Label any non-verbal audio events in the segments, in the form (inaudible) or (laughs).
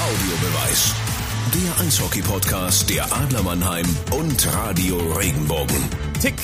Audiobeweis. Der Eishockey-Podcast der Adler Mannheim und Radio Regenbogen. Tick,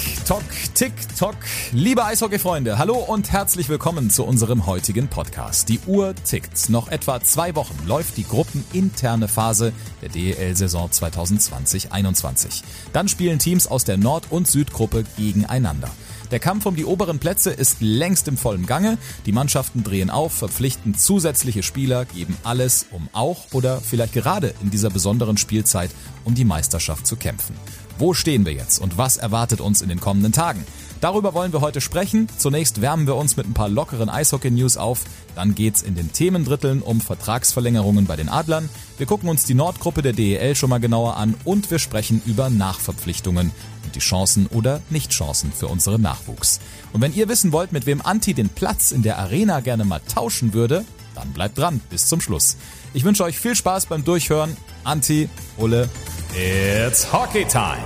tock. Liebe Eishockey-Freunde, hallo und herzlich willkommen zu unserem heutigen Podcast. Die Uhr tickt. Noch etwa zwei Wochen läuft die gruppeninterne Phase der DEL-Saison 2020-21. Dann spielen Teams aus der Nord- und Südgruppe gegeneinander. Der Kampf um die oberen Plätze ist längst im vollen Gange. Die Mannschaften drehen auf, verpflichten zusätzliche Spieler, geben alles, um auch oder vielleicht gerade in dieser besonderen Spielzeit um die Meisterschaft zu kämpfen. Wo stehen wir jetzt und was erwartet uns in den kommenden Tagen? Darüber wollen wir heute sprechen. Zunächst wärmen wir uns mit ein paar lockeren Eishockey-News auf. Dann geht's in den Themendritteln um Vertragsverlängerungen bei den Adlern. Wir gucken uns die Nordgruppe der DEL schon mal genauer an und wir sprechen über Nachverpflichtungen und die Chancen oder Nichtchancen für unseren Nachwuchs. Und wenn ihr wissen wollt, mit wem Anti den Platz in der Arena gerne mal tauschen würde, dann bleibt dran bis zum Schluss. Ich wünsche euch viel Spaß beim Durchhören. Anti, Ulle, it's Hockey Time!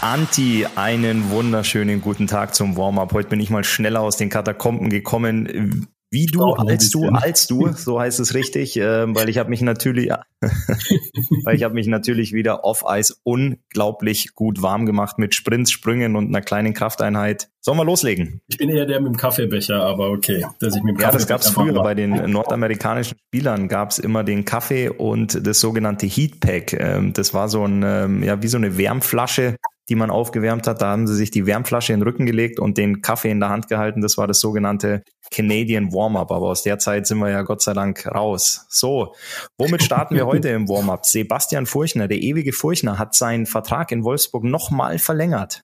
Anti, einen wunderschönen guten Tag zum Warm-up. Heute bin ich mal schneller aus den Katakomben gekommen. Wie du, als du, als du, (laughs) so heißt es richtig, äh, weil ich habe mich natürlich, (laughs) weil ich habe mich natürlich wieder off-Eis unglaublich gut warm gemacht mit Sprints, Sprüngen und einer kleinen Krafteinheit. Sollen wir loslegen? Ich bin eher der mit dem Kaffeebecher, aber okay. Dass ich mit dem ja, das gab es früher bei den nordamerikanischen Spielern gab es immer den Kaffee und das sogenannte Heatpack. Ähm, das war so ein, ähm, ja, wie so eine Wärmflasche, die man aufgewärmt hat. Da haben sie sich die Wärmflasche in den Rücken gelegt und den Kaffee in der Hand gehalten. Das war das sogenannte Canadian Warm-up. Aber aus der Zeit sind wir ja Gott sei Dank raus. So, womit starten wir heute im Warm-up? Sebastian Furchner, der ewige Furchner, hat seinen Vertrag in Wolfsburg nochmal verlängert.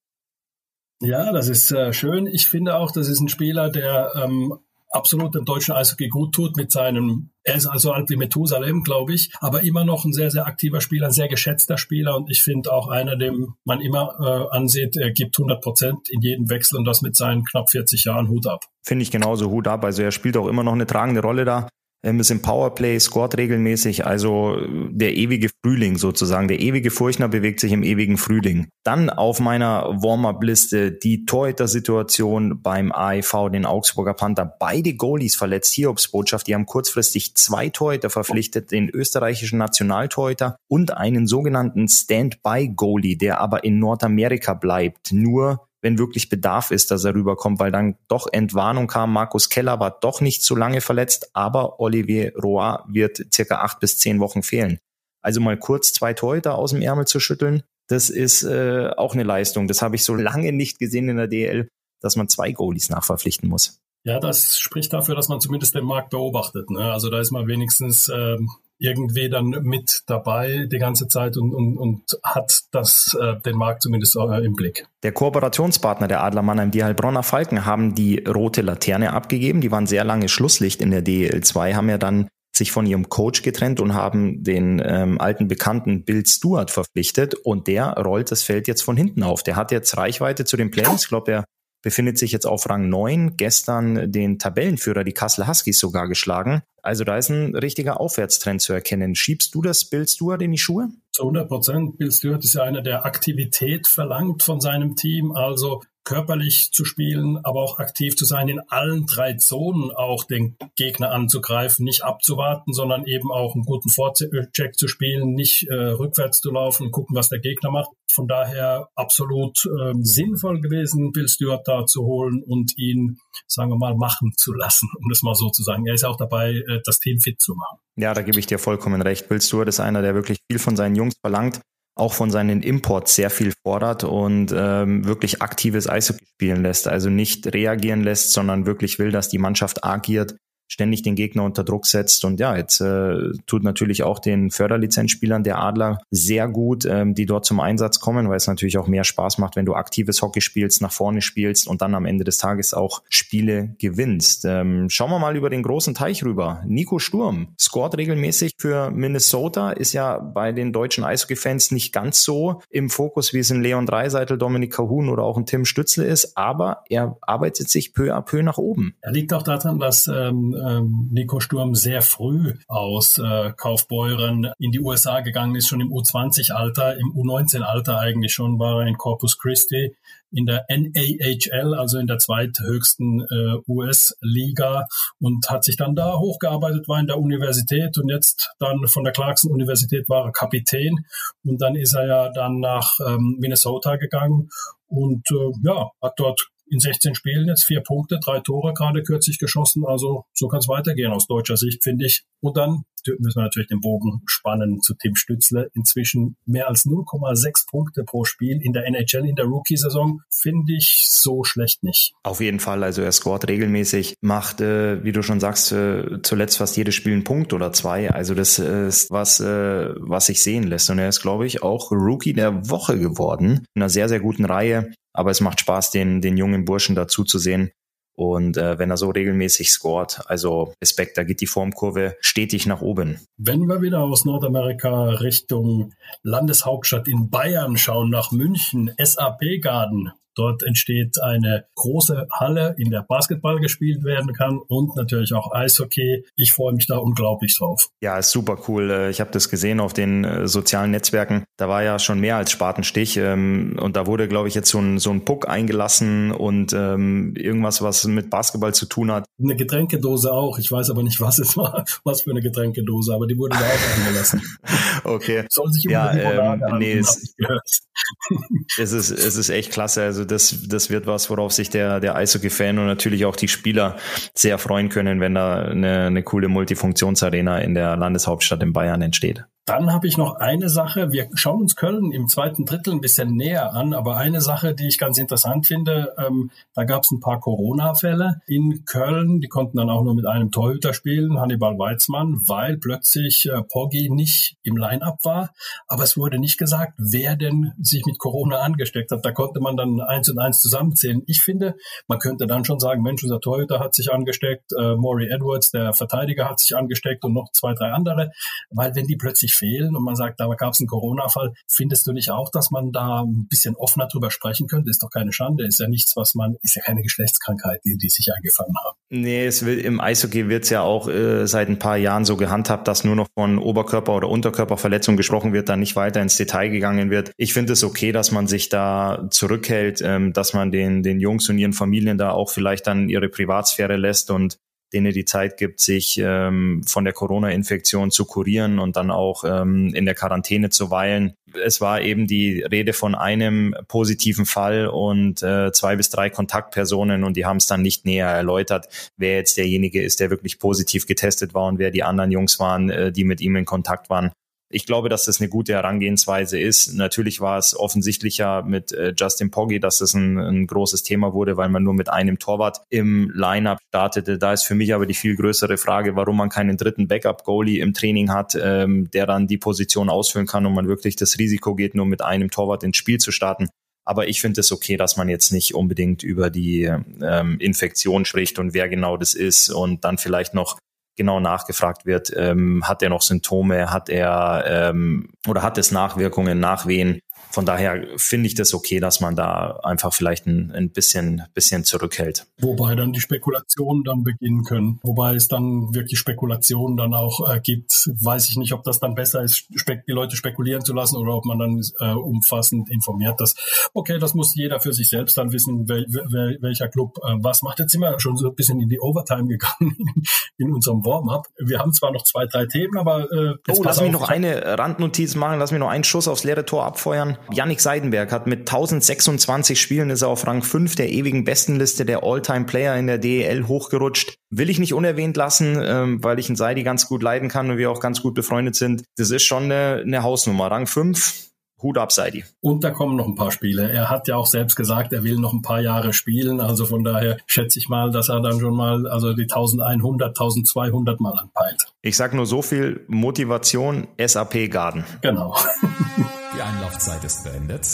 Ja, das ist äh, schön. Ich finde auch, das ist ein Spieler, der ähm, absolut dem deutschen Eishockey gut tut mit seinem, er ist also alt wie Methusalem, glaube ich, aber immer noch ein sehr, sehr aktiver Spieler, ein sehr geschätzter Spieler und ich finde auch einer, dem man immer äh, ansieht, er gibt 100 Prozent in jedem Wechsel und das mit seinen knapp 40 Jahren Hut ab. Finde ich genauso Hut ab. Also er spielt auch immer noch eine tragende Rolle da ähm, ist im Powerplay, scored regelmäßig, also der ewige Frühling sozusagen. Der ewige Furchner bewegt sich im ewigen Frühling. Dann auf meiner Warm-Up-Liste die Torhüter-Situation beim AIV, den Augsburger Panther. Beide Goalies verletzt. Hiobs Botschaft, die haben kurzfristig zwei Torhüter verpflichtet, den österreichischen Nationaltorhüter und einen sogenannten Stand-by-Goalie, der aber in Nordamerika bleibt. Nur wenn wirklich Bedarf ist, dass er rüberkommt, weil dann doch Entwarnung kam. Markus Keller war doch nicht so lange verletzt, aber Olivier Roy wird circa acht bis zehn Wochen fehlen. Also mal kurz zwei Torhüter aus dem Ärmel zu schütteln, das ist äh, auch eine Leistung. Das habe ich so lange nicht gesehen in der DL, dass man zwei Goalies nachverpflichten muss. Ja, das spricht dafür, dass man zumindest den Markt beobachtet. Ne? Also da ist man wenigstens ähm, irgendwie dann mit dabei die ganze Zeit und, und, und hat das äh, den Markt zumindest äh, im Blick. Der Kooperationspartner der Adler Mannheim, die Heilbronner Falken, haben die rote Laterne abgegeben. Die waren sehr lange Schlusslicht in der DEL2, haben ja dann sich von ihrem Coach getrennt und haben den ähm, alten Bekannten Bill Stewart verpflichtet und der rollt das Feld jetzt von hinten auf. Der hat jetzt Reichweite zu den Playoffs. Ich glaube, er befindet sich jetzt auf Rang 9, gestern den Tabellenführer, die Kassel Huskies, sogar geschlagen. Also da ist ein richtiger Aufwärtstrend zu erkennen. Schiebst du das Bill Stewart in die Schuhe? Zu 100 Prozent. Bill Stewart ist ja einer, der Aktivität verlangt von seinem Team. Also körperlich zu spielen, aber auch aktiv zu sein, in allen drei Zonen auch den Gegner anzugreifen, nicht abzuwarten, sondern eben auch einen guten Vorcheck zu spielen, nicht äh, rückwärts zu laufen und gucken, was der Gegner macht. Von daher absolut äh, sinnvoll gewesen, Bill Stewart da zu holen und ihn, sagen wir mal, machen zu lassen, um das mal so zu sagen. Er ist auch dabei, äh, das Team fit zu machen. Ja, da gebe ich dir vollkommen recht. Bill Stewart ist einer, der wirklich viel von seinen Jungs verlangt auch von seinen Imports sehr viel fordert und ähm, wirklich aktives Eishockey spielen lässt. Also nicht reagieren lässt, sondern wirklich will, dass die Mannschaft agiert, ständig den Gegner unter Druck setzt. Und ja, jetzt äh, tut natürlich auch den Förderlizenzspielern der Adler sehr gut, ähm, die dort zum Einsatz kommen, weil es natürlich auch mehr Spaß macht, wenn du aktives Hockey spielst, nach vorne spielst und dann am Ende des Tages auch Spiele gewinnst. Ähm, schauen wir mal über den großen Teich rüber. Nico Sturm scored regelmäßig für Minnesota, ist ja bei den deutschen Eishockey-Fans nicht ganz so im Fokus, wie es in Leon Dreiseitel, Dominik Kahun oder auch ein Tim Stützle ist, aber er arbeitet sich peu à peu nach oben. Er liegt auch daran, dass ähm, ähm, Nico Sturm sehr früh aus äh, Kaufbeuren in die USA gegangen ist, schon im U20-Alter, im U19-Alter eigentlich schon war er in Corpus Christi in der NAHL, also in der zweithöchsten äh, US-Liga und hat sich dann da hochgearbeitet, war in der Universität und jetzt dann von der Clarkson-Universität war er Kapitän und dann ist er ja dann nach ähm, Minnesota gegangen und äh, ja, hat dort in 16 Spielen jetzt vier Punkte, drei Tore gerade kürzlich geschossen. Also so kann es weitergehen aus deutscher Sicht, finde ich. Und dann müssen wir natürlich den Bogen spannen zu Tim Stützle. Inzwischen mehr als 0,6 Punkte pro Spiel in der NHL in der Rookie-Saison. Finde ich so schlecht nicht. Auf jeden Fall. Also er scoret regelmäßig, macht, äh, wie du schon sagst, äh, zuletzt fast jedes Spiel einen Punkt oder zwei. Also das ist was, äh, was sich sehen lässt. Und er ist, glaube ich, auch Rookie der Woche geworden. In einer sehr, sehr guten Reihe. Aber es macht Spaß, den, den jungen Burschen dazu zu sehen. Und äh, wenn er so regelmäßig scoret, also Respekt, da geht die Formkurve stetig nach oben. Wenn wir wieder aus Nordamerika Richtung Landeshauptstadt in Bayern schauen, nach München, SAP Garden, Dort entsteht eine große Halle, in der Basketball gespielt werden kann und natürlich auch Eishockey. Ich freue mich da unglaublich drauf. Ja, ist super cool. Äh, ich habe das gesehen auf den äh, sozialen Netzwerken. Da war ja schon mehr als Spatenstich ähm, und da wurde, glaube ich, jetzt so ein, so ein Puck eingelassen und ähm, irgendwas, was mit Basketball zu tun hat. Eine Getränkedose auch. Ich weiß aber nicht, (laughs) was es war, was für eine Getränkedose, aber die wurde da auch eingelassen. (laughs) okay. Soll sich um ja, ähm, nee, es, (laughs) es ist es ist echt klasse. Also das, das wird was, worauf sich der, der Eishockey-Fan und natürlich auch die Spieler sehr freuen können, wenn da eine, eine coole Multifunktionsarena in der Landeshauptstadt in Bayern entsteht. Dann habe ich noch eine Sache. Wir schauen uns Köln im zweiten Drittel ein bisschen näher an, aber eine Sache, die ich ganz interessant finde, ähm, da gab es ein paar Corona-Fälle in Köln. Die konnten dann auch nur mit einem Torhüter spielen, Hannibal Weizmann, weil plötzlich äh, Poggi nicht im Line-up war. Aber es wurde nicht gesagt, wer denn sich mit Corona angesteckt hat. Da konnte man dann eins und eins zusammenzählen. Ich finde, man könnte dann schon sagen, Mensch, unser Torhüter hat sich angesteckt, äh, Maury Edwards, der Verteidiger, hat sich angesteckt und noch zwei, drei andere. Weil wenn die plötzlich fehlen und man sagt, da gab es einen Corona-Fall, findest du nicht auch, dass man da ein bisschen offener drüber sprechen könnte? Ist doch keine Schande, ist ja nichts, was man, ist ja keine Geschlechtskrankheit, die, die sich eingefangen haben. Nee, es will, im Eishockey wird es ja auch äh, seit ein paar Jahren so gehandhabt, dass nur noch von Oberkörper- oder Unterkörperverletzungen gesprochen wird, dann nicht weiter ins Detail gegangen wird. Ich finde es okay, dass man sich da zurückhält, ähm, dass man den, den Jungs und ihren Familien da auch vielleicht dann ihre Privatsphäre lässt und denen die Zeit gibt, sich ähm, von der Corona-Infektion zu kurieren und dann auch ähm, in der Quarantäne zu weilen. Es war eben die Rede von einem positiven Fall und äh, zwei bis drei Kontaktpersonen und die haben es dann nicht näher erläutert, wer jetzt derjenige ist, der wirklich positiv getestet war und wer die anderen Jungs waren, äh, die mit ihm in Kontakt waren. Ich glaube, dass das eine gute Herangehensweise ist. Natürlich war es offensichtlicher mit äh, Justin Poggi, dass das ein, ein, großes Thema wurde, weil man nur mit einem Torwart im Lineup startete. Da ist für mich aber die viel größere Frage, warum man keinen dritten Backup-Goalie im Training hat, ähm, der dann die Position ausfüllen kann und man wirklich das Risiko geht, nur mit einem Torwart ins Spiel zu starten. Aber ich finde es okay, dass man jetzt nicht unbedingt über die ähm, Infektion spricht und wer genau das ist und dann vielleicht noch genau nachgefragt wird, ähm, hat er noch Symptome, hat er ähm, oder hat es Nachwirkungen, Nachwehen. Von daher finde ich das okay, dass man da einfach vielleicht ein, ein bisschen, bisschen zurückhält. Wobei dann die Spekulationen dann beginnen können. Wobei es dann wirklich Spekulationen dann auch äh, gibt. Weiß ich nicht, ob das dann besser ist, die Leute spekulieren zu lassen oder ob man dann äh, umfassend informiert, dass, okay, das muss jeder für sich selbst dann wissen, wel, wel, welcher Club äh, was macht. Jetzt sind wir schon so ein bisschen in die Overtime gegangen (laughs) in unserem Warm-up. Wir haben zwar noch zwei, drei Themen, aber äh, oh, lass mich noch eine Randnotiz machen, lass mich noch einen Schuss aufs leere Tor abfeuern. Yannick Seidenberg hat mit 1026 Spielen ist er auf Rang 5 der ewigen Bestenliste der All-Time-Player in der DEL hochgerutscht. Will ich nicht unerwähnt lassen, ähm, weil ich einen Seidi ganz gut leiden kann und wir auch ganz gut befreundet sind. Das ist schon eine, eine Hausnummer. Rang 5, Hut ab, Seidi. Und da kommen noch ein paar Spiele. Er hat ja auch selbst gesagt, er will noch ein paar Jahre spielen. Also von daher schätze ich mal, dass er dann schon mal also die 1100, 1200 mal anpeilt. Ich sag nur so viel Motivation SAP Garden. Genau. (laughs) Die Einlaufzeit ist beendet.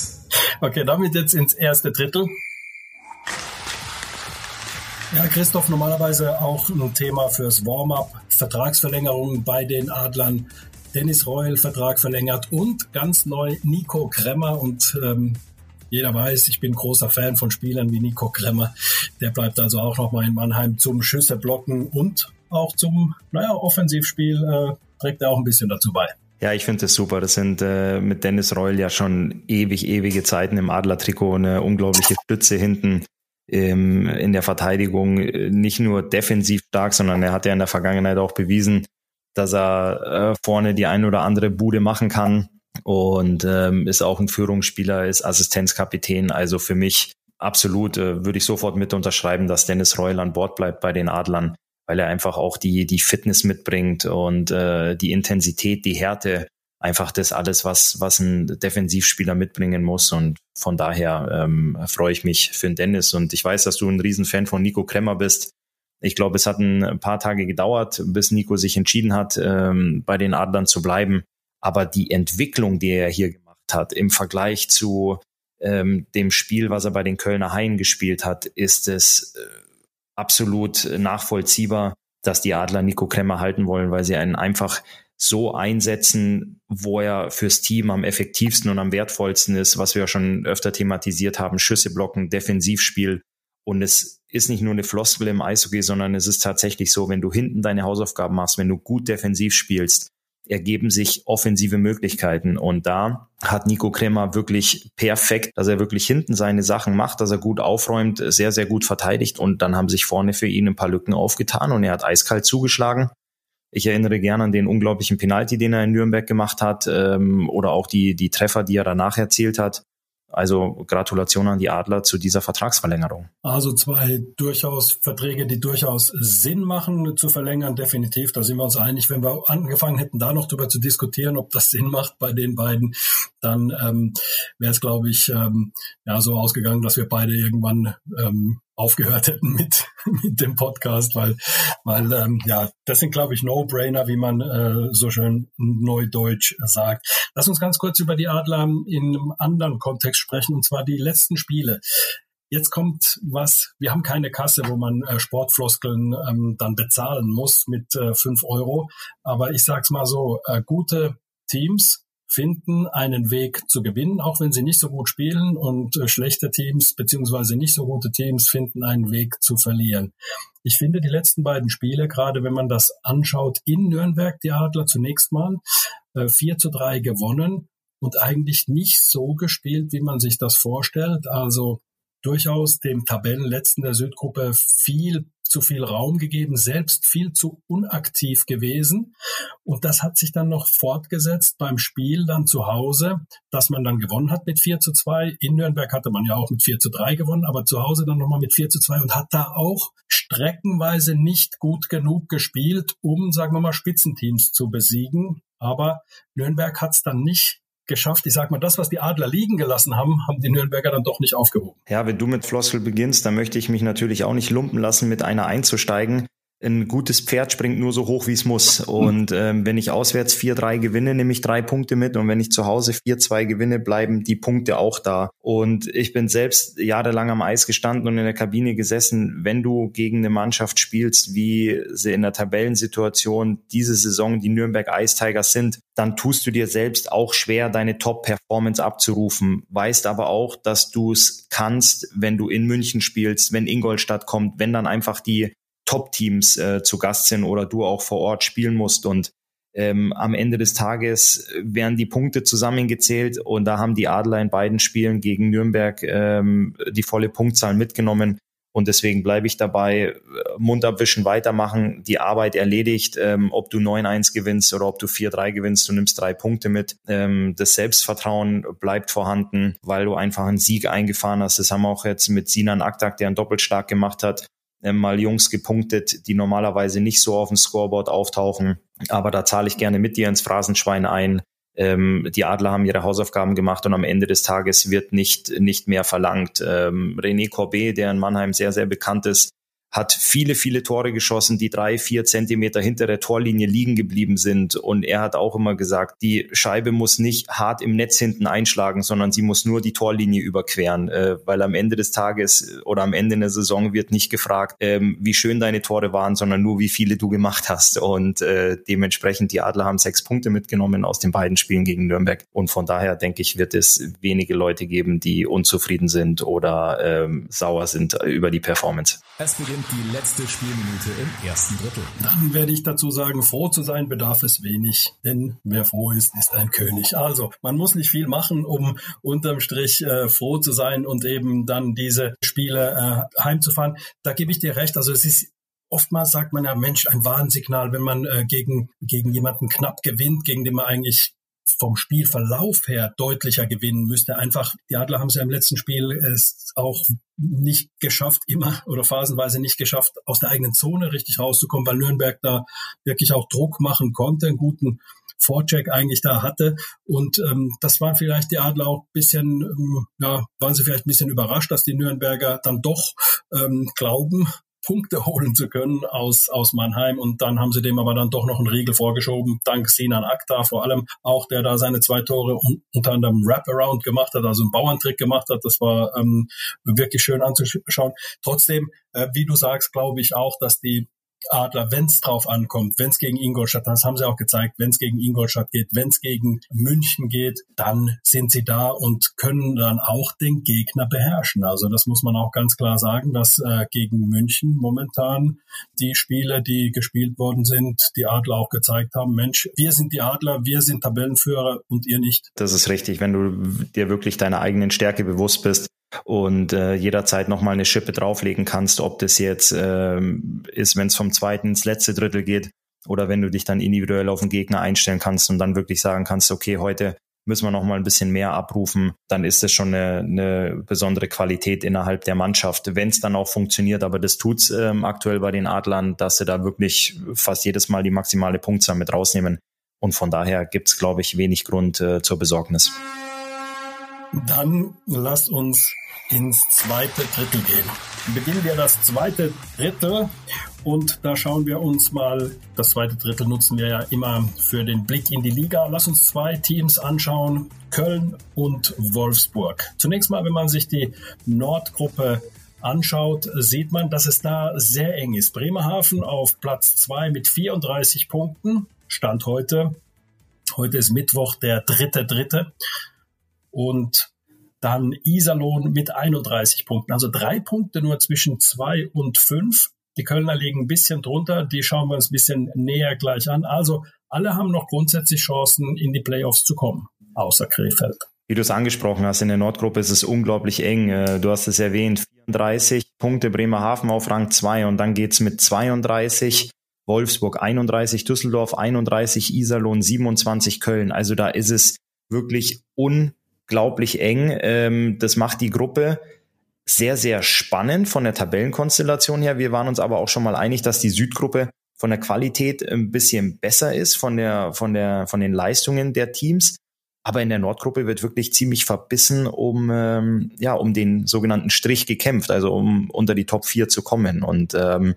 Okay, damit jetzt ins erste Drittel. Ja, Christoph, normalerweise auch ein Thema fürs Warm-up. Vertragsverlängerungen bei den Adlern. Dennis Reul Vertrag verlängert und ganz neu Nico Kremmer und ähm, jeder weiß, ich bin großer Fan von Spielern wie Nico Kremmer. Der bleibt also auch noch mal in Mannheim zum Schüsse blocken und auch zum, naja, Offensivspiel äh, trägt er auch ein bisschen dazu bei. Ja, ich finde das super. Das sind äh, mit Dennis Reul ja schon ewig, ewige Zeiten im Adler-Trikot, eine unglaubliche Stütze hinten ähm, in der Verteidigung. Nicht nur defensiv stark, sondern er hat ja in der Vergangenheit auch bewiesen, dass er äh, vorne die ein oder andere Bude machen kann und ähm, ist auch ein Führungsspieler, ist Assistenzkapitän. Also für mich absolut äh, würde ich sofort mit unterschreiben, dass Dennis Reul an Bord bleibt bei den Adlern weil er einfach auch die, die Fitness mitbringt und äh, die Intensität, die Härte, einfach das alles, was, was ein Defensivspieler mitbringen muss. Und von daher ähm, freue ich mich für den Dennis. Und ich weiß, dass du ein Riesenfan von Nico Kremmer bist. Ich glaube, es hat ein paar Tage gedauert, bis Nico sich entschieden hat, ähm, bei den Adlern zu bleiben. Aber die Entwicklung, die er hier gemacht hat, im Vergleich zu ähm, dem Spiel, was er bei den Kölner Haien gespielt hat, ist es äh, absolut nachvollziehbar, dass die Adler Nico Kremmer halten wollen, weil sie einen einfach so einsetzen, wo er fürs Team am effektivsten und am wertvollsten ist, was wir schon öfter thematisiert haben, Schüsse blocken, Defensivspiel. Und es ist nicht nur eine Floskel im Eishockey, sondern es ist tatsächlich so, wenn du hinten deine Hausaufgaben machst, wenn du gut defensiv spielst, ergeben sich offensive Möglichkeiten. Und da hat Nico Kremer wirklich perfekt, dass er wirklich hinten seine Sachen macht, dass er gut aufräumt, sehr, sehr gut verteidigt. Und dann haben sich vorne für ihn ein paar Lücken aufgetan und er hat eiskalt zugeschlagen. Ich erinnere gerne an den unglaublichen Penalty, den er in Nürnberg gemacht hat, ähm, oder auch die, die Treffer, die er danach erzielt hat. Also Gratulation an die Adler zu dieser Vertragsverlängerung. Also zwei durchaus Verträge, die durchaus Sinn machen zu verlängern, definitiv. Da sind wir uns einig. Wenn wir angefangen hätten, da noch darüber zu diskutieren, ob das Sinn macht bei den beiden, dann ähm, wäre es, glaube ich, ähm, ja so ausgegangen, dass wir beide irgendwann ähm, aufgehört hätten mit, mit dem Podcast, weil, weil ähm, ja, das sind, glaube ich, No-Brainer, wie man äh, so schön neudeutsch sagt. Lass uns ganz kurz über die Adler in einem anderen Kontext sprechen, und zwar die letzten Spiele. Jetzt kommt was, wir haben keine Kasse, wo man äh, Sportfloskeln ähm, dann bezahlen muss mit äh, 5 Euro. Aber ich sag's mal so, äh, gute Teams finden einen Weg zu gewinnen, auch wenn sie nicht so gut spielen und äh, schlechte Teams beziehungsweise nicht so gute Teams finden einen Weg zu verlieren. Ich finde die letzten beiden Spiele, gerade wenn man das anschaut, in Nürnberg, die Adler zunächst mal, äh, 4 zu 3 gewonnen und eigentlich nicht so gespielt, wie man sich das vorstellt. Also durchaus dem Tabellenletzten der Südgruppe viel zu viel Raum gegeben, selbst viel zu unaktiv gewesen. Und das hat sich dann noch fortgesetzt beim Spiel dann zu Hause, dass man dann gewonnen hat mit 4 zu 2. In Nürnberg hatte man ja auch mit 4 zu 3 gewonnen, aber zu Hause dann nochmal mit 4 zu 2 und hat da auch streckenweise nicht gut genug gespielt, um, sagen wir mal, Spitzenteams zu besiegen. Aber Nürnberg hat es dann nicht geschafft. Ich sag mal, das, was die Adler liegen gelassen haben, haben die Nürnberger dann doch nicht aufgehoben. Ja, wenn du mit Floskel beginnst, dann möchte ich mich natürlich auch nicht lumpen lassen, mit einer einzusteigen ein gutes Pferd springt nur so hoch, wie es muss. Und ähm, wenn ich auswärts 4-3 gewinne, nehme ich drei Punkte mit. Und wenn ich zu Hause 4-2 gewinne, bleiben die Punkte auch da. Und ich bin selbst jahrelang am Eis gestanden und in der Kabine gesessen. Wenn du gegen eine Mannschaft spielst, wie sie in der Tabellensituation diese Saison die Nürnberg Ice Tigers sind, dann tust du dir selbst auch schwer, deine Top-Performance abzurufen. Weißt aber auch, dass du es kannst, wenn du in München spielst, wenn Ingolstadt kommt, wenn dann einfach die Top-Teams äh, zu Gast sind oder du auch vor Ort spielen musst. Und ähm, am Ende des Tages werden die Punkte zusammengezählt und da haben die Adler in beiden Spielen gegen Nürnberg ähm, die volle Punktzahl mitgenommen. Und deswegen bleibe ich dabei, Mund abwischen, weitermachen, die Arbeit erledigt, ähm, ob du 9-1 gewinnst oder ob du 4-3 gewinnst, du nimmst drei Punkte mit. Ähm, das Selbstvertrauen bleibt vorhanden, weil du einfach einen Sieg eingefahren hast. Das haben wir auch jetzt mit Sinan Aktak, der einen Doppelschlag gemacht hat, äh, mal Jungs gepunktet, die normalerweise nicht so auf dem Scoreboard auftauchen. Aber da zahle ich gerne mit dir ins Phrasenschwein ein. Ähm, die Adler haben ihre Hausaufgaben gemacht und am Ende des Tages wird nicht, nicht mehr verlangt. Ähm, René Corbet, der in Mannheim sehr, sehr bekannt ist, hat viele, viele Tore geschossen, die drei, vier Zentimeter hinter der Torlinie liegen geblieben sind. Und er hat auch immer gesagt, die Scheibe muss nicht hart im Netz hinten einschlagen, sondern sie muss nur die Torlinie überqueren, äh, weil am Ende des Tages oder am Ende der Saison wird nicht gefragt, ähm, wie schön deine Tore waren, sondern nur wie viele du gemacht hast. Und äh, dementsprechend, die Adler haben sechs Punkte mitgenommen aus den beiden Spielen gegen Nürnberg. Und von daher denke ich, wird es wenige Leute geben, die unzufrieden sind oder ähm, sauer sind über die Performance. Es beginnt die letzte Spielminute im ersten Drittel. Dann werde ich dazu sagen, froh zu sein bedarf es wenig, denn wer froh ist, ist ein König. Also man muss nicht viel machen, um unterm Strich äh, froh zu sein und eben dann diese Spiele äh, heimzufahren. Da gebe ich dir recht. Also es ist oftmals sagt man ja, Mensch, ein Warnsignal, wenn man äh, gegen, gegen jemanden knapp gewinnt, gegen den man eigentlich vom Spielverlauf her deutlicher gewinnen müsste. Einfach, die Adler haben es ja im letzten Spiel auch nicht geschafft, immer oder phasenweise nicht geschafft, aus der eigenen Zone richtig rauszukommen, weil Nürnberg da wirklich auch Druck machen konnte, einen guten Vorcheck eigentlich da hatte. Und ähm, das waren vielleicht die Adler auch ein bisschen, ähm, ja, waren sie vielleicht ein bisschen überrascht, dass die Nürnberger dann doch ähm, glauben, Punkte (laughs) holen zu können aus, aus Mannheim. Und dann haben sie dem aber dann doch noch einen Riegel vorgeschoben, dank Sinan Akta vor allem auch, der da seine zwei Tore unter anderem Wraparound gemacht hat, also einen Bauerntrick gemacht hat. Das war ähm, wirklich schön anzuschauen. Trotzdem, äh, wie du sagst, glaube ich auch, dass die Adler, wenn es drauf ankommt, wenn es gegen Ingolstadt, das haben sie auch gezeigt, wenn es gegen Ingolstadt geht, wenn es gegen München geht, dann sind sie da und können dann auch den Gegner beherrschen. Also das muss man auch ganz klar sagen, dass äh, gegen München momentan die Spiele, die gespielt worden sind, die Adler auch gezeigt haben, Mensch, wir sind die Adler, wir sind Tabellenführer und ihr nicht. Das ist richtig, wenn du dir wirklich deiner eigenen Stärke bewusst bist, und äh, jederzeit nochmal eine Schippe drauflegen kannst, ob das jetzt ähm, ist, wenn es vom zweiten ins letzte Drittel geht oder wenn du dich dann individuell auf den Gegner einstellen kannst und dann wirklich sagen kannst, okay, heute müssen wir noch mal ein bisschen mehr abrufen, dann ist das schon eine, eine besondere Qualität innerhalb der Mannschaft, wenn es dann auch funktioniert. Aber das tut's ähm, aktuell bei den Adlern, dass sie da wirklich fast jedes Mal die maximale Punktzahl mit rausnehmen. Und von daher gibt's glaube ich, wenig Grund äh, zur Besorgnis. Dann lasst uns ins zweite Drittel gehen. Beginnen wir das zweite Drittel und da schauen wir uns mal, das zweite Drittel nutzen wir ja immer für den Blick in die Liga. Lass uns zwei Teams anschauen, Köln und Wolfsburg. Zunächst mal, wenn man sich die Nordgruppe anschaut, sieht man, dass es da sehr eng ist. Bremerhaven auf Platz zwei mit 34 Punkten, Stand heute. Heute ist Mittwoch, der dritte, dritte. Und dann Iserlohn mit 31 Punkten. Also drei Punkte nur zwischen zwei und fünf. Die Kölner liegen ein bisschen drunter. Die schauen wir uns ein bisschen näher gleich an. Also alle haben noch grundsätzlich Chancen, in die Playoffs zu kommen, außer Krefeld. Wie du es angesprochen hast, in der Nordgruppe ist es unglaublich eng. Äh, du hast es erwähnt, 34 Punkte Bremerhaven auf Rang 2 und dann geht's mit 32 Wolfsburg 31, Düsseldorf 31, Iserlohn 27, Köln. Also da ist es wirklich un unglaublich eng. Ähm, das macht die Gruppe sehr, sehr spannend von der Tabellenkonstellation her. Wir waren uns aber auch schon mal einig, dass die Südgruppe von der Qualität ein bisschen besser ist, von der, von der, von den Leistungen der Teams. Aber in der Nordgruppe wird wirklich ziemlich verbissen um, ähm, ja, um den sogenannten Strich gekämpft, also um unter die Top 4 zu kommen. Und ähm,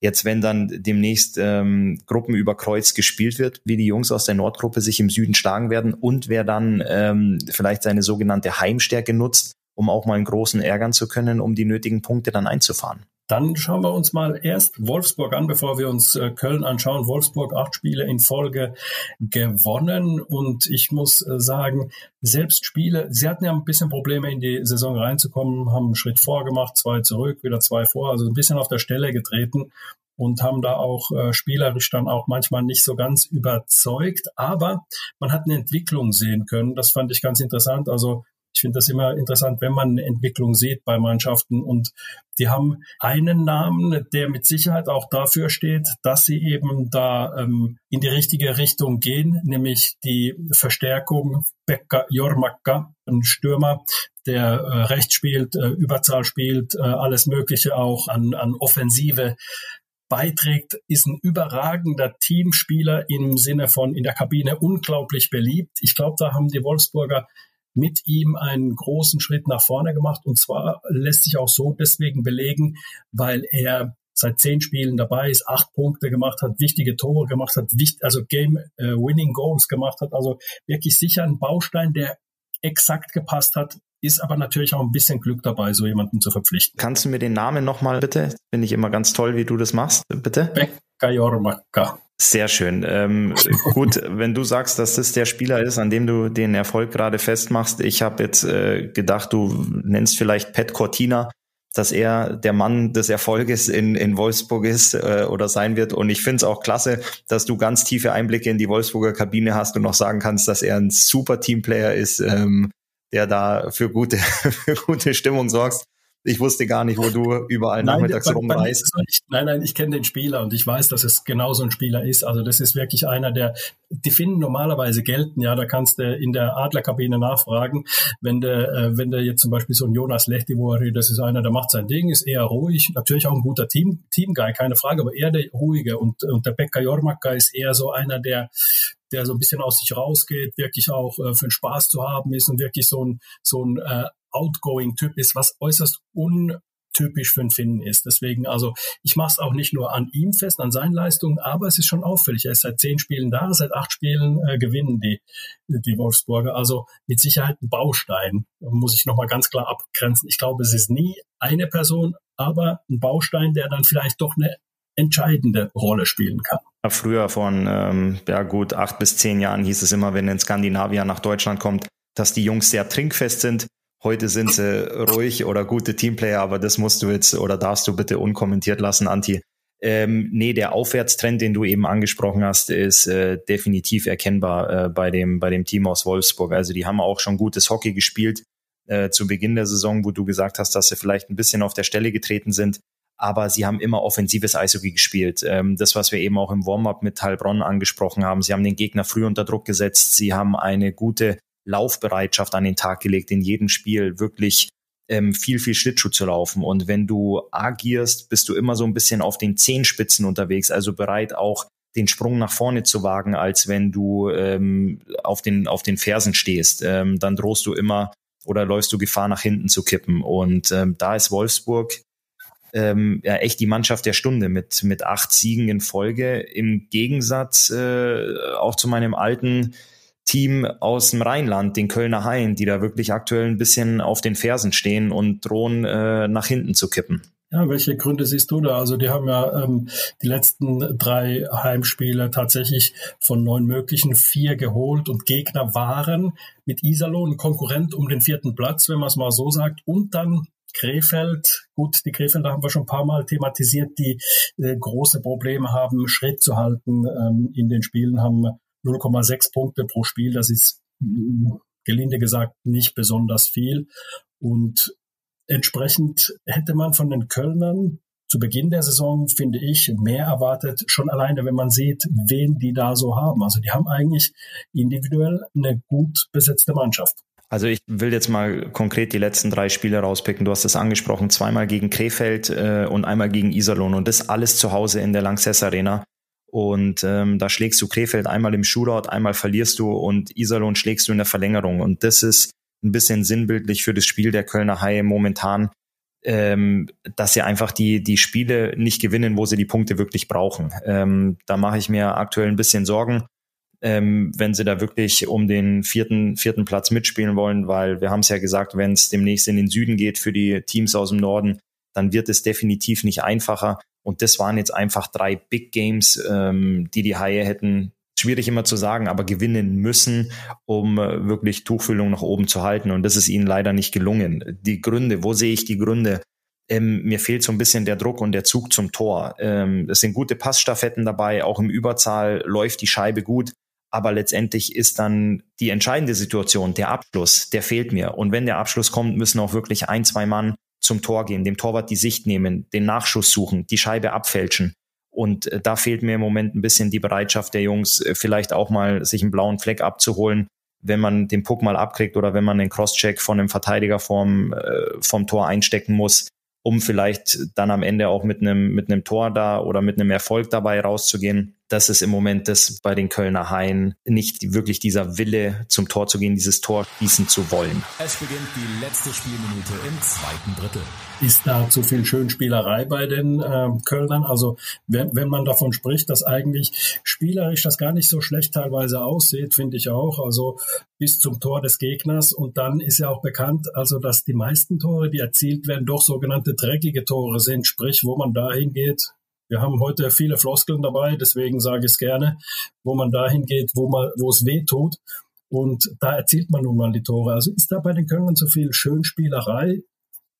Jetzt, wenn dann demnächst ähm, Gruppen über Kreuz gespielt wird, wie die Jungs aus der Nordgruppe sich im Süden schlagen werden und wer dann ähm, vielleicht seine sogenannte Heimstärke nutzt, um auch mal einen großen ärgern zu können, um die nötigen Punkte dann einzufahren. Dann schauen wir uns mal erst Wolfsburg an, bevor wir uns äh, Köln anschauen. Wolfsburg acht Spiele in Folge gewonnen und ich muss äh, sagen, selbst Spiele, sie hatten ja ein bisschen Probleme in die Saison reinzukommen, haben einen Schritt vorgemacht, zwei zurück, wieder zwei vor, also ein bisschen auf der Stelle getreten und haben da auch äh, spielerisch dann auch manchmal nicht so ganz überzeugt, aber man hat eine Entwicklung sehen können. Das fand ich ganz interessant. Also ich finde das immer interessant, wenn man eine Entwicklung sieht bei Mannschaften und die haben einen Namen, der mit Sicherheit auch dafür steht, dass sie eben da ähm, in die richtige Richtung gehen, nämlich die Verstärkung Pekka Jormakka, ein Stürmer, der äh, rechts spielt, äh, Überzahl spielt, äh, alles Mögliche auch an, an Offensive beiträgt, ist ein überragender Teamspieler im Sinne von in der Kabine unglaublich beliebt. Ich glaube, da haben die Wolfsburger mit ihm einen großen Schritt nach vorne gemacht. Und zwar lässt sich auch so deswegen belegen, weil er seit zehn Spielen dabei ist, acht Punkte gemacht hat, wichtige Tore gemacht hat, also Game-Winning äh, Goals gemacht hat. Also wirklich sicher ein Baustein, der exakt gepasst hat, ist aber natürlich auch ein bisschen Glück dabei, so jemanden zu verpflichten. Kannst du mir den Namen nochmal bitte? Finde ich immer ganz toll, wie du das machst, bitte. Pekka Jormaka. Sehr schön. Ähm, gut, wenn du sagst, dass das der Spieler ist, an dem du den Erfolg gerade festmachst. Ich habe jetzt äh, gedacht, du nennst vielleicht Pat Cortina, dass er der Mann des Erfolges in, in Wolfsburg ist äh, oder sein wird. Und ich finde es auch klasse, dass du ganz tiefe Einblicke in die Wolfsburger Kabine hast und noch sagen kannst, dass er ein super Teamplayer ist, ähm, der da für gute, (laughs) für gute Stimmung sorgt ich wusste gar nicht, wo du überall nein, nachmittags rumreist. Nein, nein, ich kenne den Spieler und ich weiß, dass es genau so ein Spieler ist. Also das ist wirklich einer, der, die finden normalerweise gelten, ja, da kannst du in der Adlerkabine nachfragen, wenn du, äh, wenn du jetzt zum Beispiel so ein Jonas Lechtivori, das ist einer, der macht sein Ding, ist eher ruhig, natürlich auch ein guter Team, Teamguy, keine Frage, aber eher der ruhige und, und der Pekka Jormaka ist eher so einer, der, der so ein bisschen aus sich rausgeht, wirklich auch äh, für den Spaß zu haben ist und wirklich so ein, so ein äh, Outgoing-Typ ist, was äußerst untypisch für einen Finnen ist. Deswegen, also ich mache es auch nicht nur an ihm fest, an seinen Leistungen, aber es ist schon auffällig. Er ist seit zehn Spielen da, seit acht Spielen äh, gewinnen die, die Wolfsburger. Also mit Sicherheit ein Baustein, muss ich nochmal ganz klar abgrenzen. Ich glaube, es ist nie eine Person, aber ein Baustein, der dann vielleicht doch eine entscheidende Rolle spielen kann. Früher von ähm, ja gut acht bis zehn Jahren hieß es immer, wenn ein Skandinavier nach Deutschland kommt, dass die Jungs sehr trinkfest sind. Heute sind sie ruhig oder gute Teamplayer, aber das musst du jetzt oder darfst du bitte unkommentiert lassen, Anti. Ähm, nee, der Aufwärtstrend, den du eben angesprochen hast, ist äh, definitiv erkennbar äh, bei dem bei dem Team aus Wolfsburg. Also die haben auch schon gutes Hockey gespielt äh, zu Beginn der Saison, wo du gesagt hast, dass sie vielleicht ein bisschen auf der Stelle getreten sind aber sie haben immer offensives Eishockey gespielt. Ähm, das, was wir eben auch im Warm-up mit Heilbronn angesprochen haben. Sie haben den Gegner früh unter Druck gesetzt. Sie haben eine gute Laufbereitschaft an den Tag gelegt, in jedem Spiel wirklich ähm, viel, viel Schlittschuh zu laufen. Und wenn du agierst, bist du immer so ein bisschen auf den Zehenspitzen unterwegs, also bereit auch den Sprung nach vorne zu wagen, als wenn du ähm, auf, den, auf den Fersen stehst. Ähm, dann drohst du immer oder läufst du Gefahr, nach hinten zu kippen. Und ähm, da ist Wolfsburg ähm, ja echt die Mannschaft der Stunde mit, mit acht Siegen in Folge. Im Gegensatz äh, auch zu meinem alten Team aus dem Rheinland, den Kölner Haien, die da wirklich aktuell ein bisschen auf den Fersen stehen und drohen, äh, nach hinten zu kippen. Ja, welche Gründe siehst du da? Also die haben ja ähm, die letzten drei Heimspiele tatsächlich von neun möglichen vier geholt und Gegner waren mit Iserlohn Konkurrent um den vierten Platz, wenn man es mal so sagt, und dann Krefeld, gut, die Krefelder haben wir schon ein paar Mal thematisiert, die äh, große Probleme haben, Schritt zu halten ähm, in den Spielen, haben 0,6 Punkte pro Spiel. Das ist mm, gelinde gesagt nicht besonders viel. Und entsprechend hätte man von den Kölnern zu Beginn der Saison, finde ich, mehr erwartet, schon alleine, wenn man sieht, wen die da so haben. Also die haben eigentlich individuell eine gut besetzte Mannschaft. Also ich will jetzt mal konkret die letzten drei Spiele rauspicken. Du hast es angesprochen, zweimal gegen Krefeld äh, und einmal gegen Iserlohn und das alles zu Hause in der Lanxess Arena. Und ähm, da schlägst du Krefeld einmal im Shootout, einmal verlierst du und Iserlohn schlägst du in der Verlängerung. Und das ist ein bisschen sinnbildlich für das Spiel der Kölner Haie momentan, ähm, dass sie einfach die, die Spiele nicht gewinnen, wo sie die Punkte wirklich brauchen. Ähm, da mache ich mir aktuell ein bisschen Sorgen ähm, wenn sie da wirklich um den vierten, vierten Platz mitspielen wollen, weil wir haben es ja gesagt, wenn es demnächst in den Süden geht für die Teams aus dem Norden, dann wird es definitiv nicht einfacher. Und das waren jetzt einfach drei Big Games, ähm, die die Haie hätten, schwierig immer zu sagen, aber gewinnen müssen, um äh, wirklich Tuchfüllung nach oben zu halten. Und das ist ihnen leider nicht gelungen. Die Gründe, wo sehe ich die Gründe? Ähm, mir fehlt so ein bisschen der Druck und der Zug zum Tor. Ähm, es sind gute Passstaffetten dabei, auch im Überzahl läuft die Scheibe gut. Aber letztendlich ist dann die entscheidende Situation, der Abschluss, der fehlt mir. Und wenn der Abschluss kommt, müssen auch wirklich ein, zwei Mann zum Tor gehen, dem Torwart die Sicht nehmen, den Nachschuss suchen, die Scheibe abfälschen. Und äh, da fehlt mir im Moment ein bisschen die Bereitschaft der Jungs, äh, vielleicht auch mal sich einen blauen Fleck abzuholen, wenn man den Puck mal abkriegt oder wenn man den Crosscheck von einem Verteidiger vom, äh, vom Tor einstecken muss, um vielleicht dann am Ende auch mit einem, mit einem Tor da oder mit einem Erfolg dabei rauszugehen. Das ist im Moment das bei den Kölner Haien nicht wirklich dieser Wille zum Tor zu gehen, dieses Tor schießen zu wollen. Es beginnt die letzte Spielminute im zweiten Drittel. Ist da zu viel Schönspielerei bei den äh, Kölnern? Also wenn, wenn man davon spricht, dass eigentlich spielerisch das gar nicht so schlecht teilweise aussieht, finde ich auch. Also bis zum Tor des Gegners und dann ist ja auch bekannt, also dass die meisten Tore, die erzielt werden, doch sogenannte dreckige Tore sind, sprich, wo man dahin geht, wir haben heute viele Floskeln dabei, deswegen sage ich es gerne, wo man dahin geht, wo man, wo es weh tut. Und da erzielt man nun mal die Tore. Also ist da bei den Kölnern zu viel Schönspielerei?